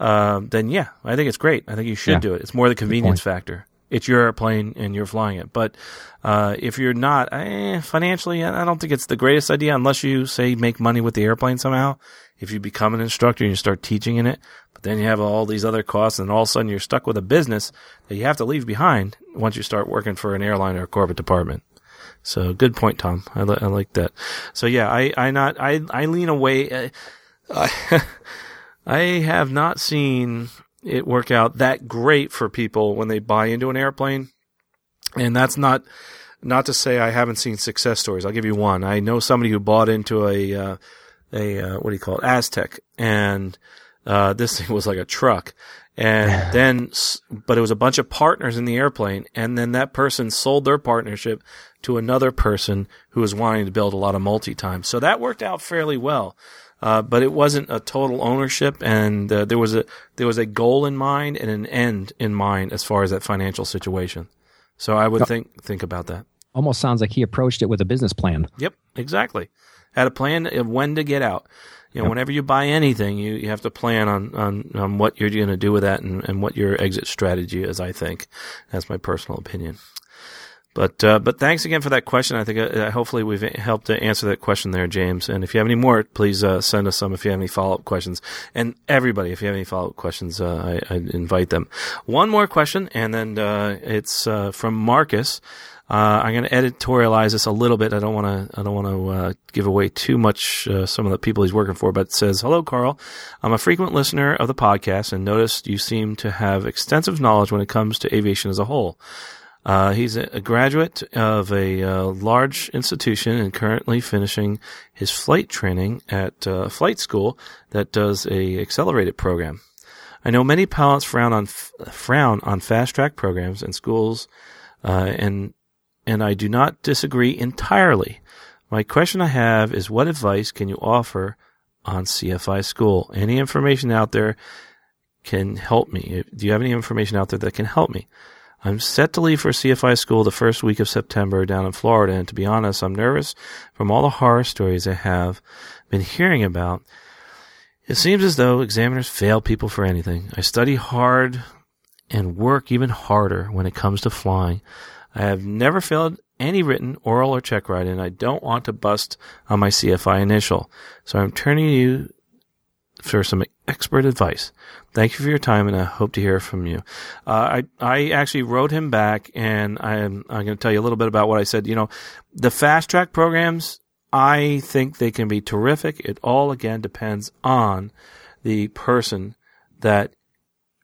um, then yeah, I think it's great. I think you should yeah. do it. It's more the convenience factor. It's your airplane and you're flying it. But uh, if you're not eh, financially, I don't think it's the greatest idea unless you say make money with the airplane somehow. If you become an instructor and you start teaching in it, but then you have all these other costs, and all of a sudden you're stuck with a business that you have to leave behind once you start working for an airline or a corporate department. So good point, Tom. I, li- I like that. So yeah, I I not I I lean away. Uh, I <laughs> have not seen it work out that great for people when they buy into an airplane. And that's not not to say I haven't seen success stories. I'll give you one. I know somebody who bought into a uh, a uh, what do you call it, Aztec, and uh, this thing was like a truck. And then, but it was a bunch of partners in the airplane, and then that person sold their partnership to another person who was wanting to build a lot of multi time. So that worked out fairly well. Uh, but it wasn't a total ownership, and uh, there was a there was a goal in mind and an end in mind as far as that financial situation. So I would think think about that. Almost sounds like he approached it with a business plan. Yep, exactly. Had a plan of when to get out. You know, yep. whenever you buy anything, you, you have to plan on, on, on what you're going to do with that and, and what your exit strategy is, I think. That's my personal opinion. But uh, but thanks again for that question. I think uh, hopefully we've helped to answer that question there, James. And if you have any more, please uh, send us some. If you have any follow up questions, and everybody, if you have any follow up questions, uh, I, I, invite them. One more question, and then uh, it's uh, from Marcus. I'm going to editorialize this a little bit. I don't want to. I don't want to give away too much. some of the people he's working for, but it says, "Hello, Carl. I'm a frequent listener of the podcast, and noticed you seem to have extensive knowledge when it comes to aviation as a whole." Uh, he's a graduate of a uh, large institution and currently finishing his flight training at a uh, flight school that does a accelerated program. I know many pilots frown on frown on fast track programs and schools, uh, and and I do not disagree entirely. My question I have is, what advice can you offer on CFI school? Any information out there can help me? Do you have any information out there that can help me? I'm set to leave for CFI school the first week of September down in Florida, and to be honest, I'm nervous from all the horror stories I have been hearing about. It seems as though examiners fail people for anything. I study hard and work even harder when it comes to flying. I have never failed any written, oral, or check riding, and I don't want to bust on my CFI initial. So I'm turning to you for some expert advice. Thank you for your time, and I hope to hear from you. Uh, I I actually wrote him back, and I'm I'm going to tell you a little bit about what I said. You know, the fast track programs, I think they can be terrific. It all again depends on the person that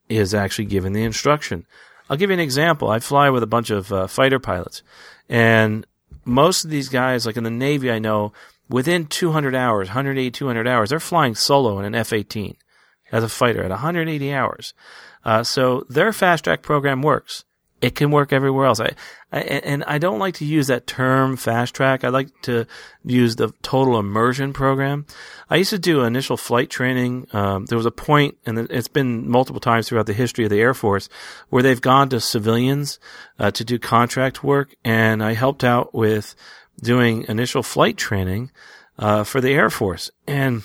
is actually given the instruction. I'll give you an example. I fly with a bunch of uh, fighter pilots, and most of these guys, like in the Navy, I know within 200 hours, 180, 200 hours, they're flying solo in an F-18 as a fighter at 180 hours. Uh, so their fast track program works. It can work everywhere else. I, I, and I don't like to use that term fast track. I like to use the total immersion program. I used to do initial flight training. Um, there was a point, and it's been multiple times throughout the history of the Air Force, where they've gone to civilians uh, to do contract work, and I helped out with doing initial flight training uh, for the Air Force. And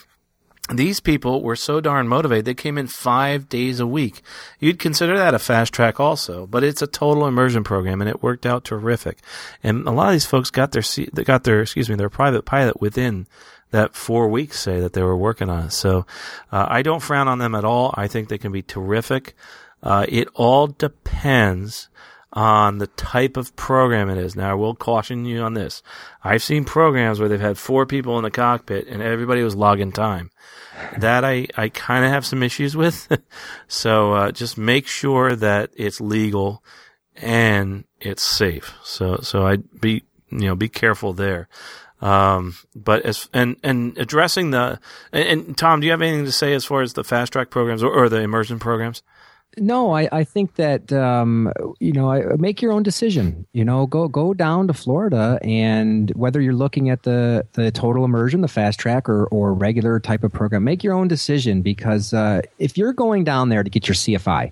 these people were so darn motivated, they came in five days a week. You'd consider that a fast track also, but it's a total immersion program and it worked out terrific. And a lot of these folks got their, got their, excuse me, their private pilot within that four weeks, say, that they were working on. So, uh, I don't frown on them at all. I think they can be terrific. Uh, it all depends on the type of program it is. Now, I will caution you on this. I've seen programs where they've had four people in the cockpit and everybody was logging time. That I, I kind of have some issues with. <laughs> so, uh, just make sure that it's legal and it's safe. So, so I'd be, you know, be careful there. Um, but as, and, and addressing the, and, and, Tom, do you have anything to say as far as the fast track programs or, or the immersion programs? No, I, I think that um, you know I, make your own decision. You know, go go down to Florida, and whether you're looking at the the total immersion, the fast track, or or regular type of program, make your own decision because uh, if you're going down there to get your CFI,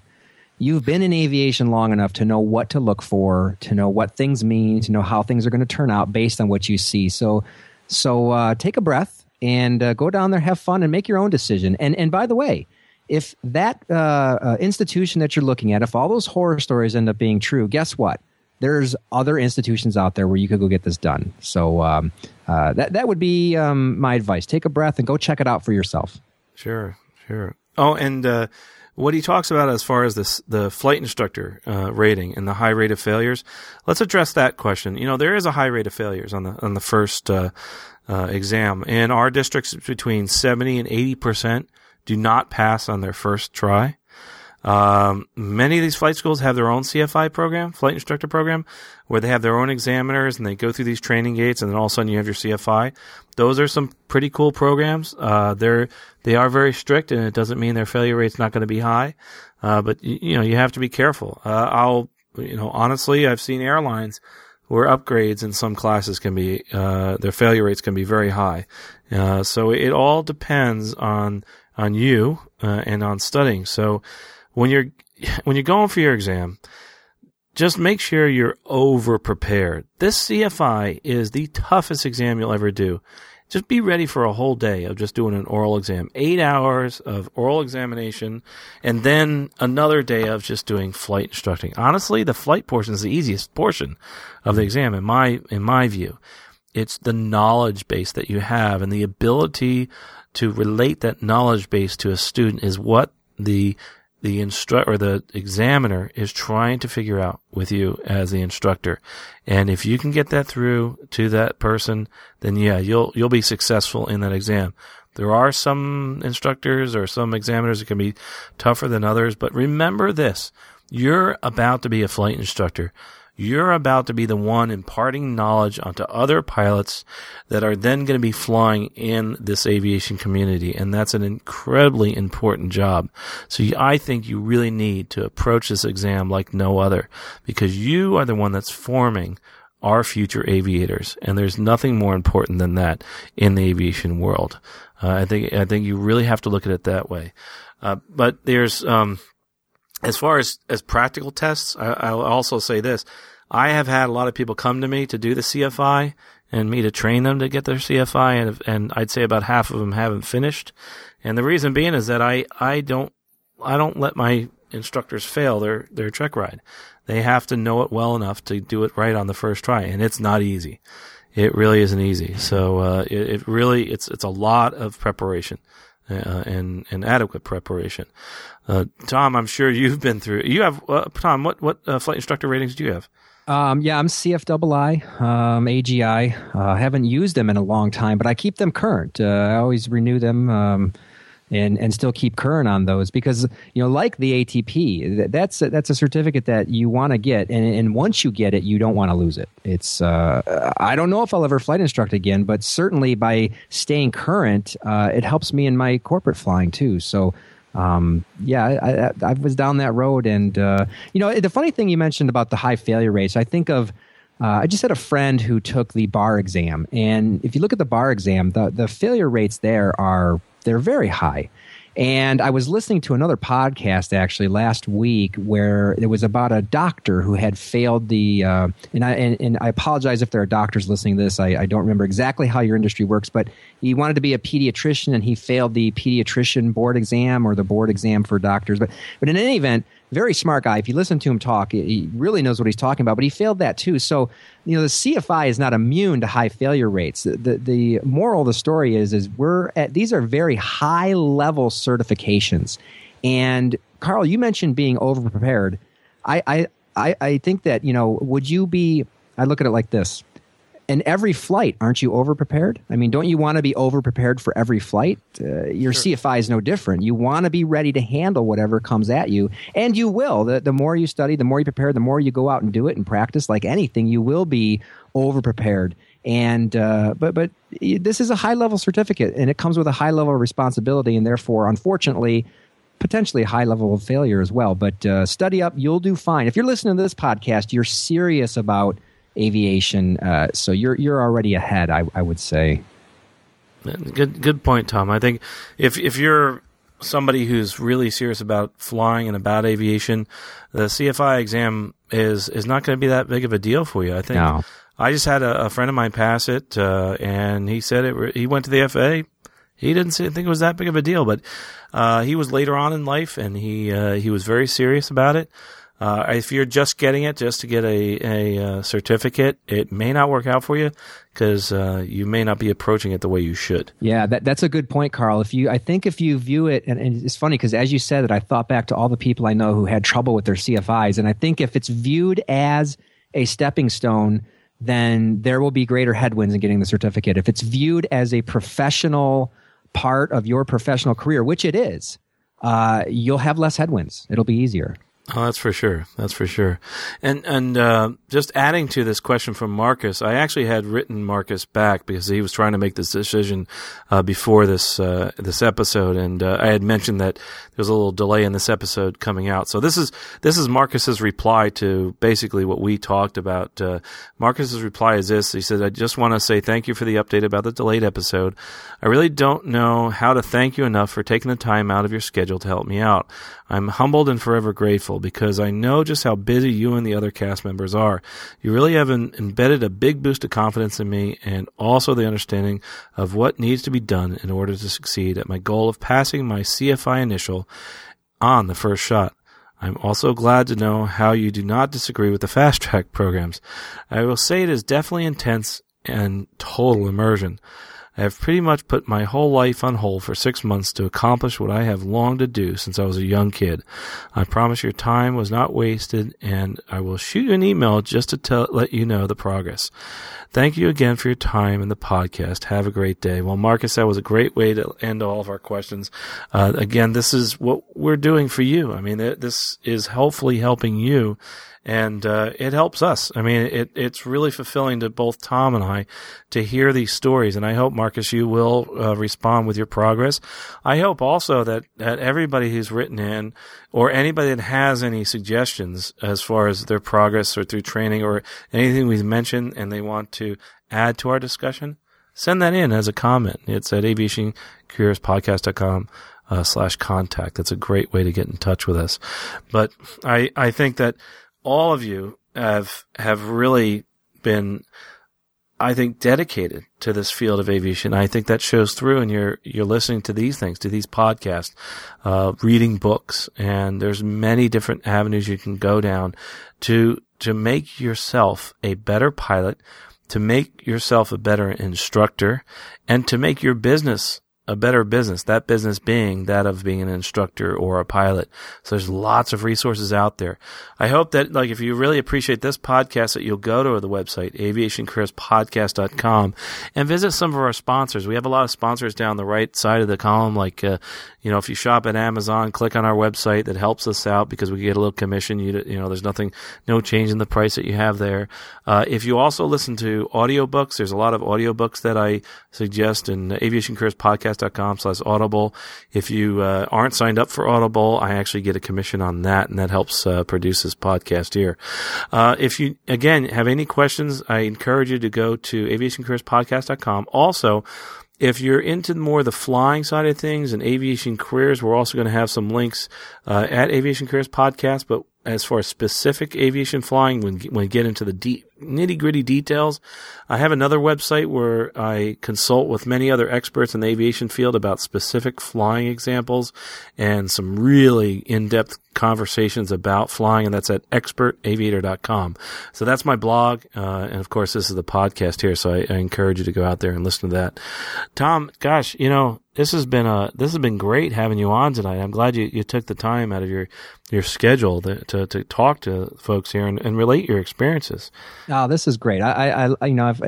you've been in aviation long enough to know what to look for, to know what things mean, to know how things are going to turn out based on what you see. So, so uh, take a breath and uh, go down there, have fun, and make your own decision. And and by the way if that uh, uh, institution that you're looking at, if all those horror stories end up being true, guess what? There's other institutions out there where you could go get this done. So um, uh, that that would be um, my advice. Take a breath and go check it out for yourself. Sure, sure. Oh, and uh, what he talks about as far as this the flight instructor uh, rating and the high rate of failures. Let's address that question. You know, there is a high rate of failures on the on the first uh, exam. In our districts, between seventy and eighty percent do not pass on their first try. Um, many of these flight schools have their own CFI program, flight instructor program, where they have their own examiners and they go through these training gates, and then all of a sudden you have your CFI. Those are some pretty cool programs. Uh, they're they are very strict, and it doesn't mean their failure rate's not going to be high. Uh, but you know you have to be careful. Uh, I'll you know honestly, I've seen airlines where upgrades in some classes can be uh, their failure rates can be very high. Uh, so it all depends on on you uh, and on studying. So when you're <laughs> when you're going for your exam, just make sure you're over prepared. This CFI is the toughest exam you'll ever do. Just be ready for a whole day of just doing an oral exam. Eight hours of oral examination and then another day of just doing flight instructing. Honestly, the flight portion is the easiest portion of the exam in my, in my view. It's the knowledge base that you have and the ability to relate that knowledge base to a student is what the the instructor or the examiner is trying to figure out with you as the instructor. And if you can get that through to that person, then yeah, you'll you'll be successful in that exam. There are some instructors or some examiners that can be tougher than others, but remember this. You're about to be a flight instructor. You're about to be the one imparting knowledge onto other pilots that are then going to be flying in this aviation community. And that's an incredibly important job. So I think you really need to approach this exam like no other because you are the one that's forming our future aviators. And there's nothing more important than that in the aviation world. Uh, I think, I think you really have to look at it that way. Uh, but there's, um, as far as, as practical tests, I, will also say this. I have had a lot of people come to me to do the CFI and me to train them to get their CFI and, and I'd say about half of them haven't finished. And the reason being is that I, I don't, I don't let my instructors fail their, their check ride. They have to know it well enough to do it right on the first try. And it's not easy. It really isn't easy. So, uh, it, it really, it's, it's a lot of preparation. Uh, and and adequate preparation. Uh, Tom, I'm sure you've been through. You have uh, Tom. What what uh, flight instructor ratings do you have? Um, yeah, I'm CFII, um, AGI. Uh, I haven't used them in a long time, but I keep them current. Uh, I always renew them. Um, and and still keep current on those because you know like the ATP that's a, that's a certificate that you want to get and, and once you get it you don't want to lose it it's uh, I don't know if I'll ever flight instruct again but certainly by staying current uh, it helps me in my corporate flying too so um, yeah, I, I, I, was down that road, and uh, you know, the funny thing you mentioned about the high failure rates, I think of. Uh, I just had a friend who took the bar exam, and if you look at the bar exam, the the failure rates there are they're very high. And I was listening to another podcast actually last week where it was about a doctor who had failed the. Uh, and I and, and, I apologize if there are doctors listening to this. I, I, don't remember exactly how your industry works, but he wanted to be a pediatrician and he failed the pediatrician board exam or the board exam for doctors. But but in any event, very smart guy. If you listen to him talk, he really knows what he's talking about. But he failed that too. So you know, the CFI is not immune to high failure rates. The, the, the moral of the story is is we're at these are very high level certifications. And Carl, you mentioned being over prepared. I, I I think that you know, would you be? I look at it like this in every flight, aren't you over prepared? I mean, don't you want to be over prepared for every flight? Uh, your sure. CFI is no different. You want to be ready to handle whatever comes at you, and you will. The, the more you study, the more you prepare, the more you go out and do it and practice. Like anything, you will be over prepared. And uh, but but this is a high level certificate, and it comes with a high level of responsibility, and therefore, unfortunately, potentially a high level of failure as well. But uh, study up, you'll do fine. If you're listening to this podcast, you're serious about aviation. Uh, so you're you're already ahead, I, I would say. Good good point, Tom. I think if if you're somebody who's really serious about flying and about aviation, the CFI exam is is not going to be that big of a deal for you. I think. No. I just had a, a, friend of mine pass it, uh, and he said it. He went to the FAA. He didn't think it was that big of a deal, but uh, he was later on in life, and he uh, he was very serious about it. Uh, if you're just getting it just to get a, a, uh, certificate, it may not work out for you because uh, you may not be approaching it the way you should. Yeah, that, that's a good point, Carl. If you, I think if you view it, and, and it's funny because as you said it, I thought back to all the people I know who had trouble with their CFIs, and I think if it's viewed as a stepping stone, then there will be greater headwinds in getting the certificate. If it's viewed as a professional part of your professional career, which it is, uh, you'll have less headwinds. It'll be easier. Oh, that's for sure. That's for sure. And and uh, just adding to this question from Marcus, I actually had written Marcus back because he was trying to make this decision uh, before this uh, this episode, and uh, I had mentioned that there's a little delay in this episode coming out. So this is this is Marcus's reply to basically what we talked about. Uh, Marcus's reply is this: He said, "I just want to say thank you for the update about the delayed episode. I really don't know how to thank you enough for taking the time out of your schedule to help me out. I'm humbled and forever grateful because I know just how busy you and the other cast members are. You really have embedded a big boost of confidence in me and also the understanding of what needs to be done in order to succeed at my goal of passing my CFI initial on the first shot. I'm also glad to know how you do not disagree with the fast track programs. I will say it is definitely intense and total immersion. I have pretty much put my whole life on hold for six months to accomplish what I have longed to do since I was a young kid. I promise your time was not wasted, and I will shoot you an email just to tell, let you know the progress. Thank you again for your time in the podcast. Have a great day. Well, Marcus, that was a great way to end all of our questions. Uh, again, this is what we're doing for you. I mean, this is hopefully helping you and uh, it helps us. I mean, it, it's really fulfilling to both Tom and I to hear these stories, and I hope Marcus, you will uh, respond with your progress. I hope also that that everybody who's written in, or anybody that has any suggestions as far as their progress or through training or anything we've mentioned, and they want to add to our discussion, send that in as a comment. It's at aviationcareerspodcast.com. Uh, slash contact. That's a great way to get in touch with us. But I, I think that all of you have have really been I think dedicated to this field of aviation. I think that shows through and you're you're listening to these things, to these podcasts, uh, reading books, and there's many different avenues you can go down to to make yourself a better pilot, to make yourself a better instructor, and to make your business a better business, that business being that of being an instructor or a pilot. So there's lots of resources out there. I hope that, like, if you really appreciate this podcast, that you'll go to the website, aviationcareerspodcast.com and visit some of our sponsors. We have a lot of sponsors down the right side of the column. Like, uh, you know, if you shop at Amazon, click on our website. That helps us out because we get a little commission. You, you know, there's nothing, no change in the price that you have there. Uh, if you also listen to audiobooks, there's a lot of audiobooks that I suggest in Aviation Careers Podcast podcast.com slash audible. If you uh, aren't signed up for Audible, I actually get a commission on that, and that helps uh, produce this podcast here. Uh, if you, again, have any questions, I encourage you to go to aviationcareerspodcast.com. Also, if you're into more the flying side of things and aviation careers, we're also going to have some links uh, at Aviation Careers Podcast. But as far as specific aviation flying, when when we get into the nitty gritty details, I have another website where I consult with many other experts in the aviation field about specific flying examples and some really in depth conversations about flying, and that's at expertaviator.com. So that's my blog, uh, and of course, this is the podcast here. So I, I encourage you to go out there and listen to that. Tom, gosh, you know, this has been a this has been great having you on tonight. I'm glad you, you took the time out of your your schedule to to, to talk to folks here and, and relate your experiences. Oh, this is great. I, I you know I've.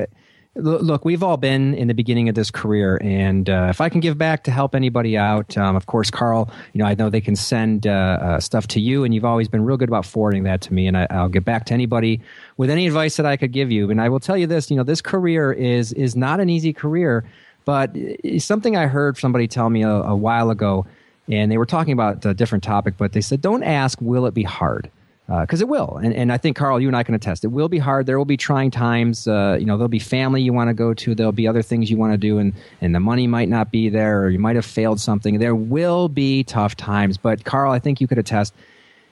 Look, we've all been in the beginning of this career, and uh, if I can give back to help anybody out, um, of course, Carl, you know, I know they can send uh, uh, stuff to you, and you've always been real good about forwarding that to me, and I, will get back to anybody with any advice that I could give you. And I will tell you this, you know, this career is is not an easy career. But something I heard somebody tell me a, a while ago, and they were talking about a different topic, but they said, don't ask, will it be hard? Because uh, it will. And, and I think, Carl, you and I can attest, it will be hard. There will be trying times. Uh, you know, there'll be family you want to go to, there'll be other things you want to do, and, and the money might not be there, or you might have failed something. There will be tough times. But, Carl, I think you could attest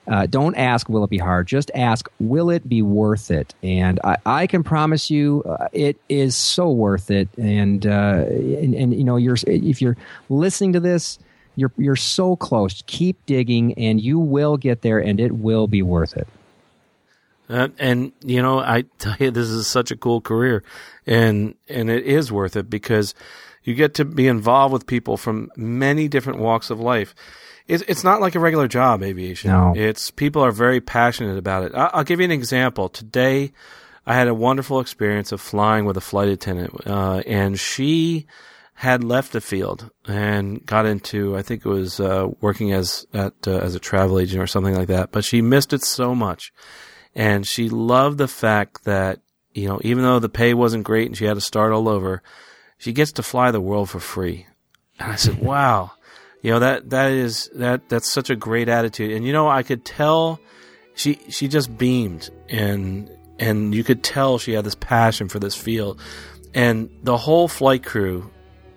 uh, don't ask, will it be hard? Just ask, will it be worth it? And I, I can promise you, uh, it is so worth it. And, uh, and, and, you know, you're, if you're listening to this, you're, you're so close. Keep digging and you will get there and it will be worth it. Uh, and you know, I tell you, this is such a cool career, and and it is worth it because you get to be involved with people from many different walks of life it's it's not like a regular job aviation. No. It's people are very passionate about it. I'll, I'll give you an example. Today, I had a wonderful experience of flying with a flight attendant, uh, and she had left the field and got into I think it was uh, working as at uh, as a travel agent or something like that. But she missed it so much, and she loved the fact that you know even though the pay wasn't great and she had to start all over, she gets to fly the world for free. And I said, "Wow." You know that that is that that's such a great attitude. And you know i could tell she she just beamed and and you could tell she had this passion for this field. And the whole flight crew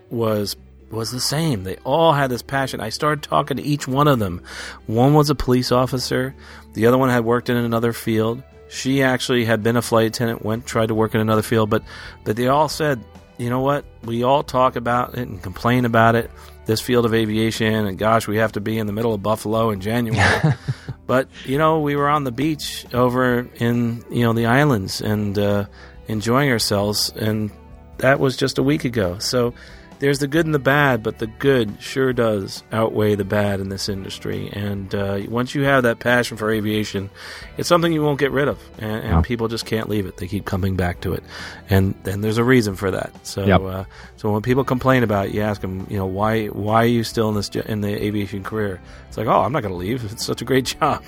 was was the same. They all had this passion. I started talking to each one of them. One was a police officer. The other one had worked in another field. She actually had been a flight attendant went tried to work in another field but but they all said you know what? We all talk about it and complain about it this field of aviation, and gosh, we have to be in the middle of Buffalo in January. <laughs> but you know, we were on the beach over in you know the islands and uh, enjoying ourselves, and that was just a week ago. So there's the good and the bad, but the good sure does outweigh the bad in this industry. And uh, once you have that passion for aviation, it's something you won't get rid of, and, and people just can't leave it. They keep coming back to it, and and there's a reason for that. So yep. uh, so when people complain about it, you ask them, you know, why why are you still in this in the aviation career? It's like, oh, I'm not going to leave. It's such a great <laughs> job.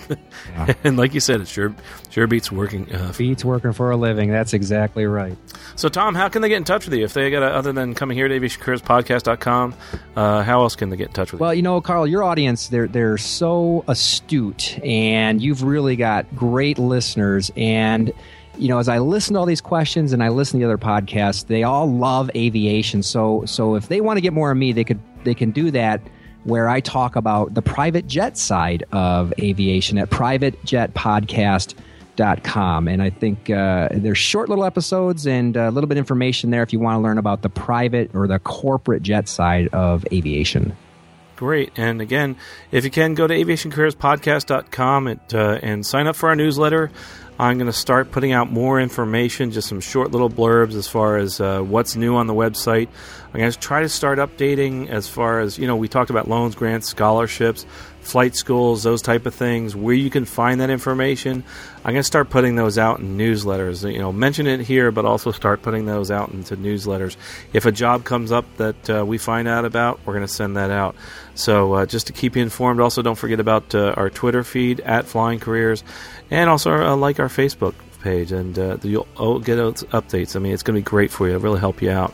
Yeah. <laughs> and like you said, it sure sure beats working. Uh, beats working for a living. That's exactly right. So Tom, how can they get in touch with you if they got other than coming here to aviationcareerspodcast.com? Uh, how else can they get in touch with you? Well, you know, Carl, your audience they're they're so astute, and you've really got great listeners and you know, as I listen to all these questions and I listen to the other podcasts, they all love aviation. So, so if they want to get more of me, they could they can do that where I talk about the private jet side of aviation at privatejetpodcast.com. And I think uh, there's short little episodes and a little bit of information there if you want to learn about the private or the corporate jet side of aviation. Great. And again, if you can, go to aviationcareerspodcast.com and, uh, and sign up for our newsletter. I'm going to start putting out more information, just some short little blurbs as far as uh, what's new on the website. I'm going to try to start updating as far as, you know, we talked about loans, grants, scholarships, flight schools, those type of things, where you can find that information. I'm going to start putting those out in newsletters. You know, mention it here, but also start putting those out into newsletters. If a job comes up that uh, we find out about, we're going to send that out. So uh, just to keep you informed, also don't forget about uh, our Twitter feed at Flying Careers, and also uh, like our Facebook page, and uh, you'll get updates. I mean, it's going to be great for you. It'll really help you out.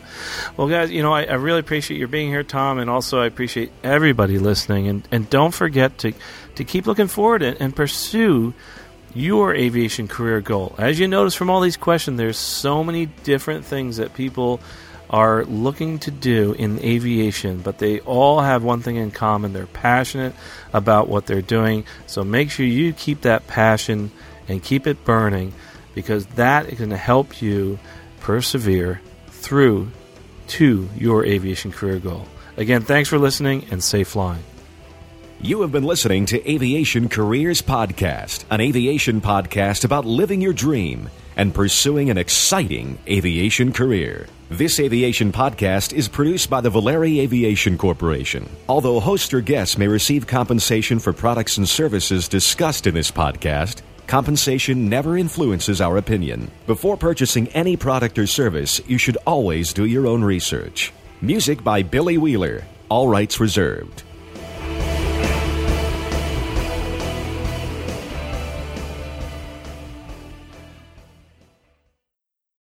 Well, guys, you know, I, I, really appreciate your being here, Tom, and also I appreciate everybody listening. And, and don't forget to, to keep looking forward and, and pursue your aviation career goal. As you notice from all these questions, there's so many different things that people are looking to do in aviation, but they all have one thing in common. They're passionate about what they're doing. So make sure you keep that passion and keep it burning because that is going to help you persevere through to your aviation career goal. Again, thanks for listening and safe flying. You have been listening to Aviation Careers Podcast, an aviation podcast about living your dream and pursuing an exciting aviation career. This aviation podcast is produced by the Valeri Aviation Corporation. Although hosts or guests may receive compensation for products and services discussed in this podcast, Compensation never influences our opinion. Before purchasing any product or service, you should always do your own research. Music by Billy Wheeler. All rights reserved.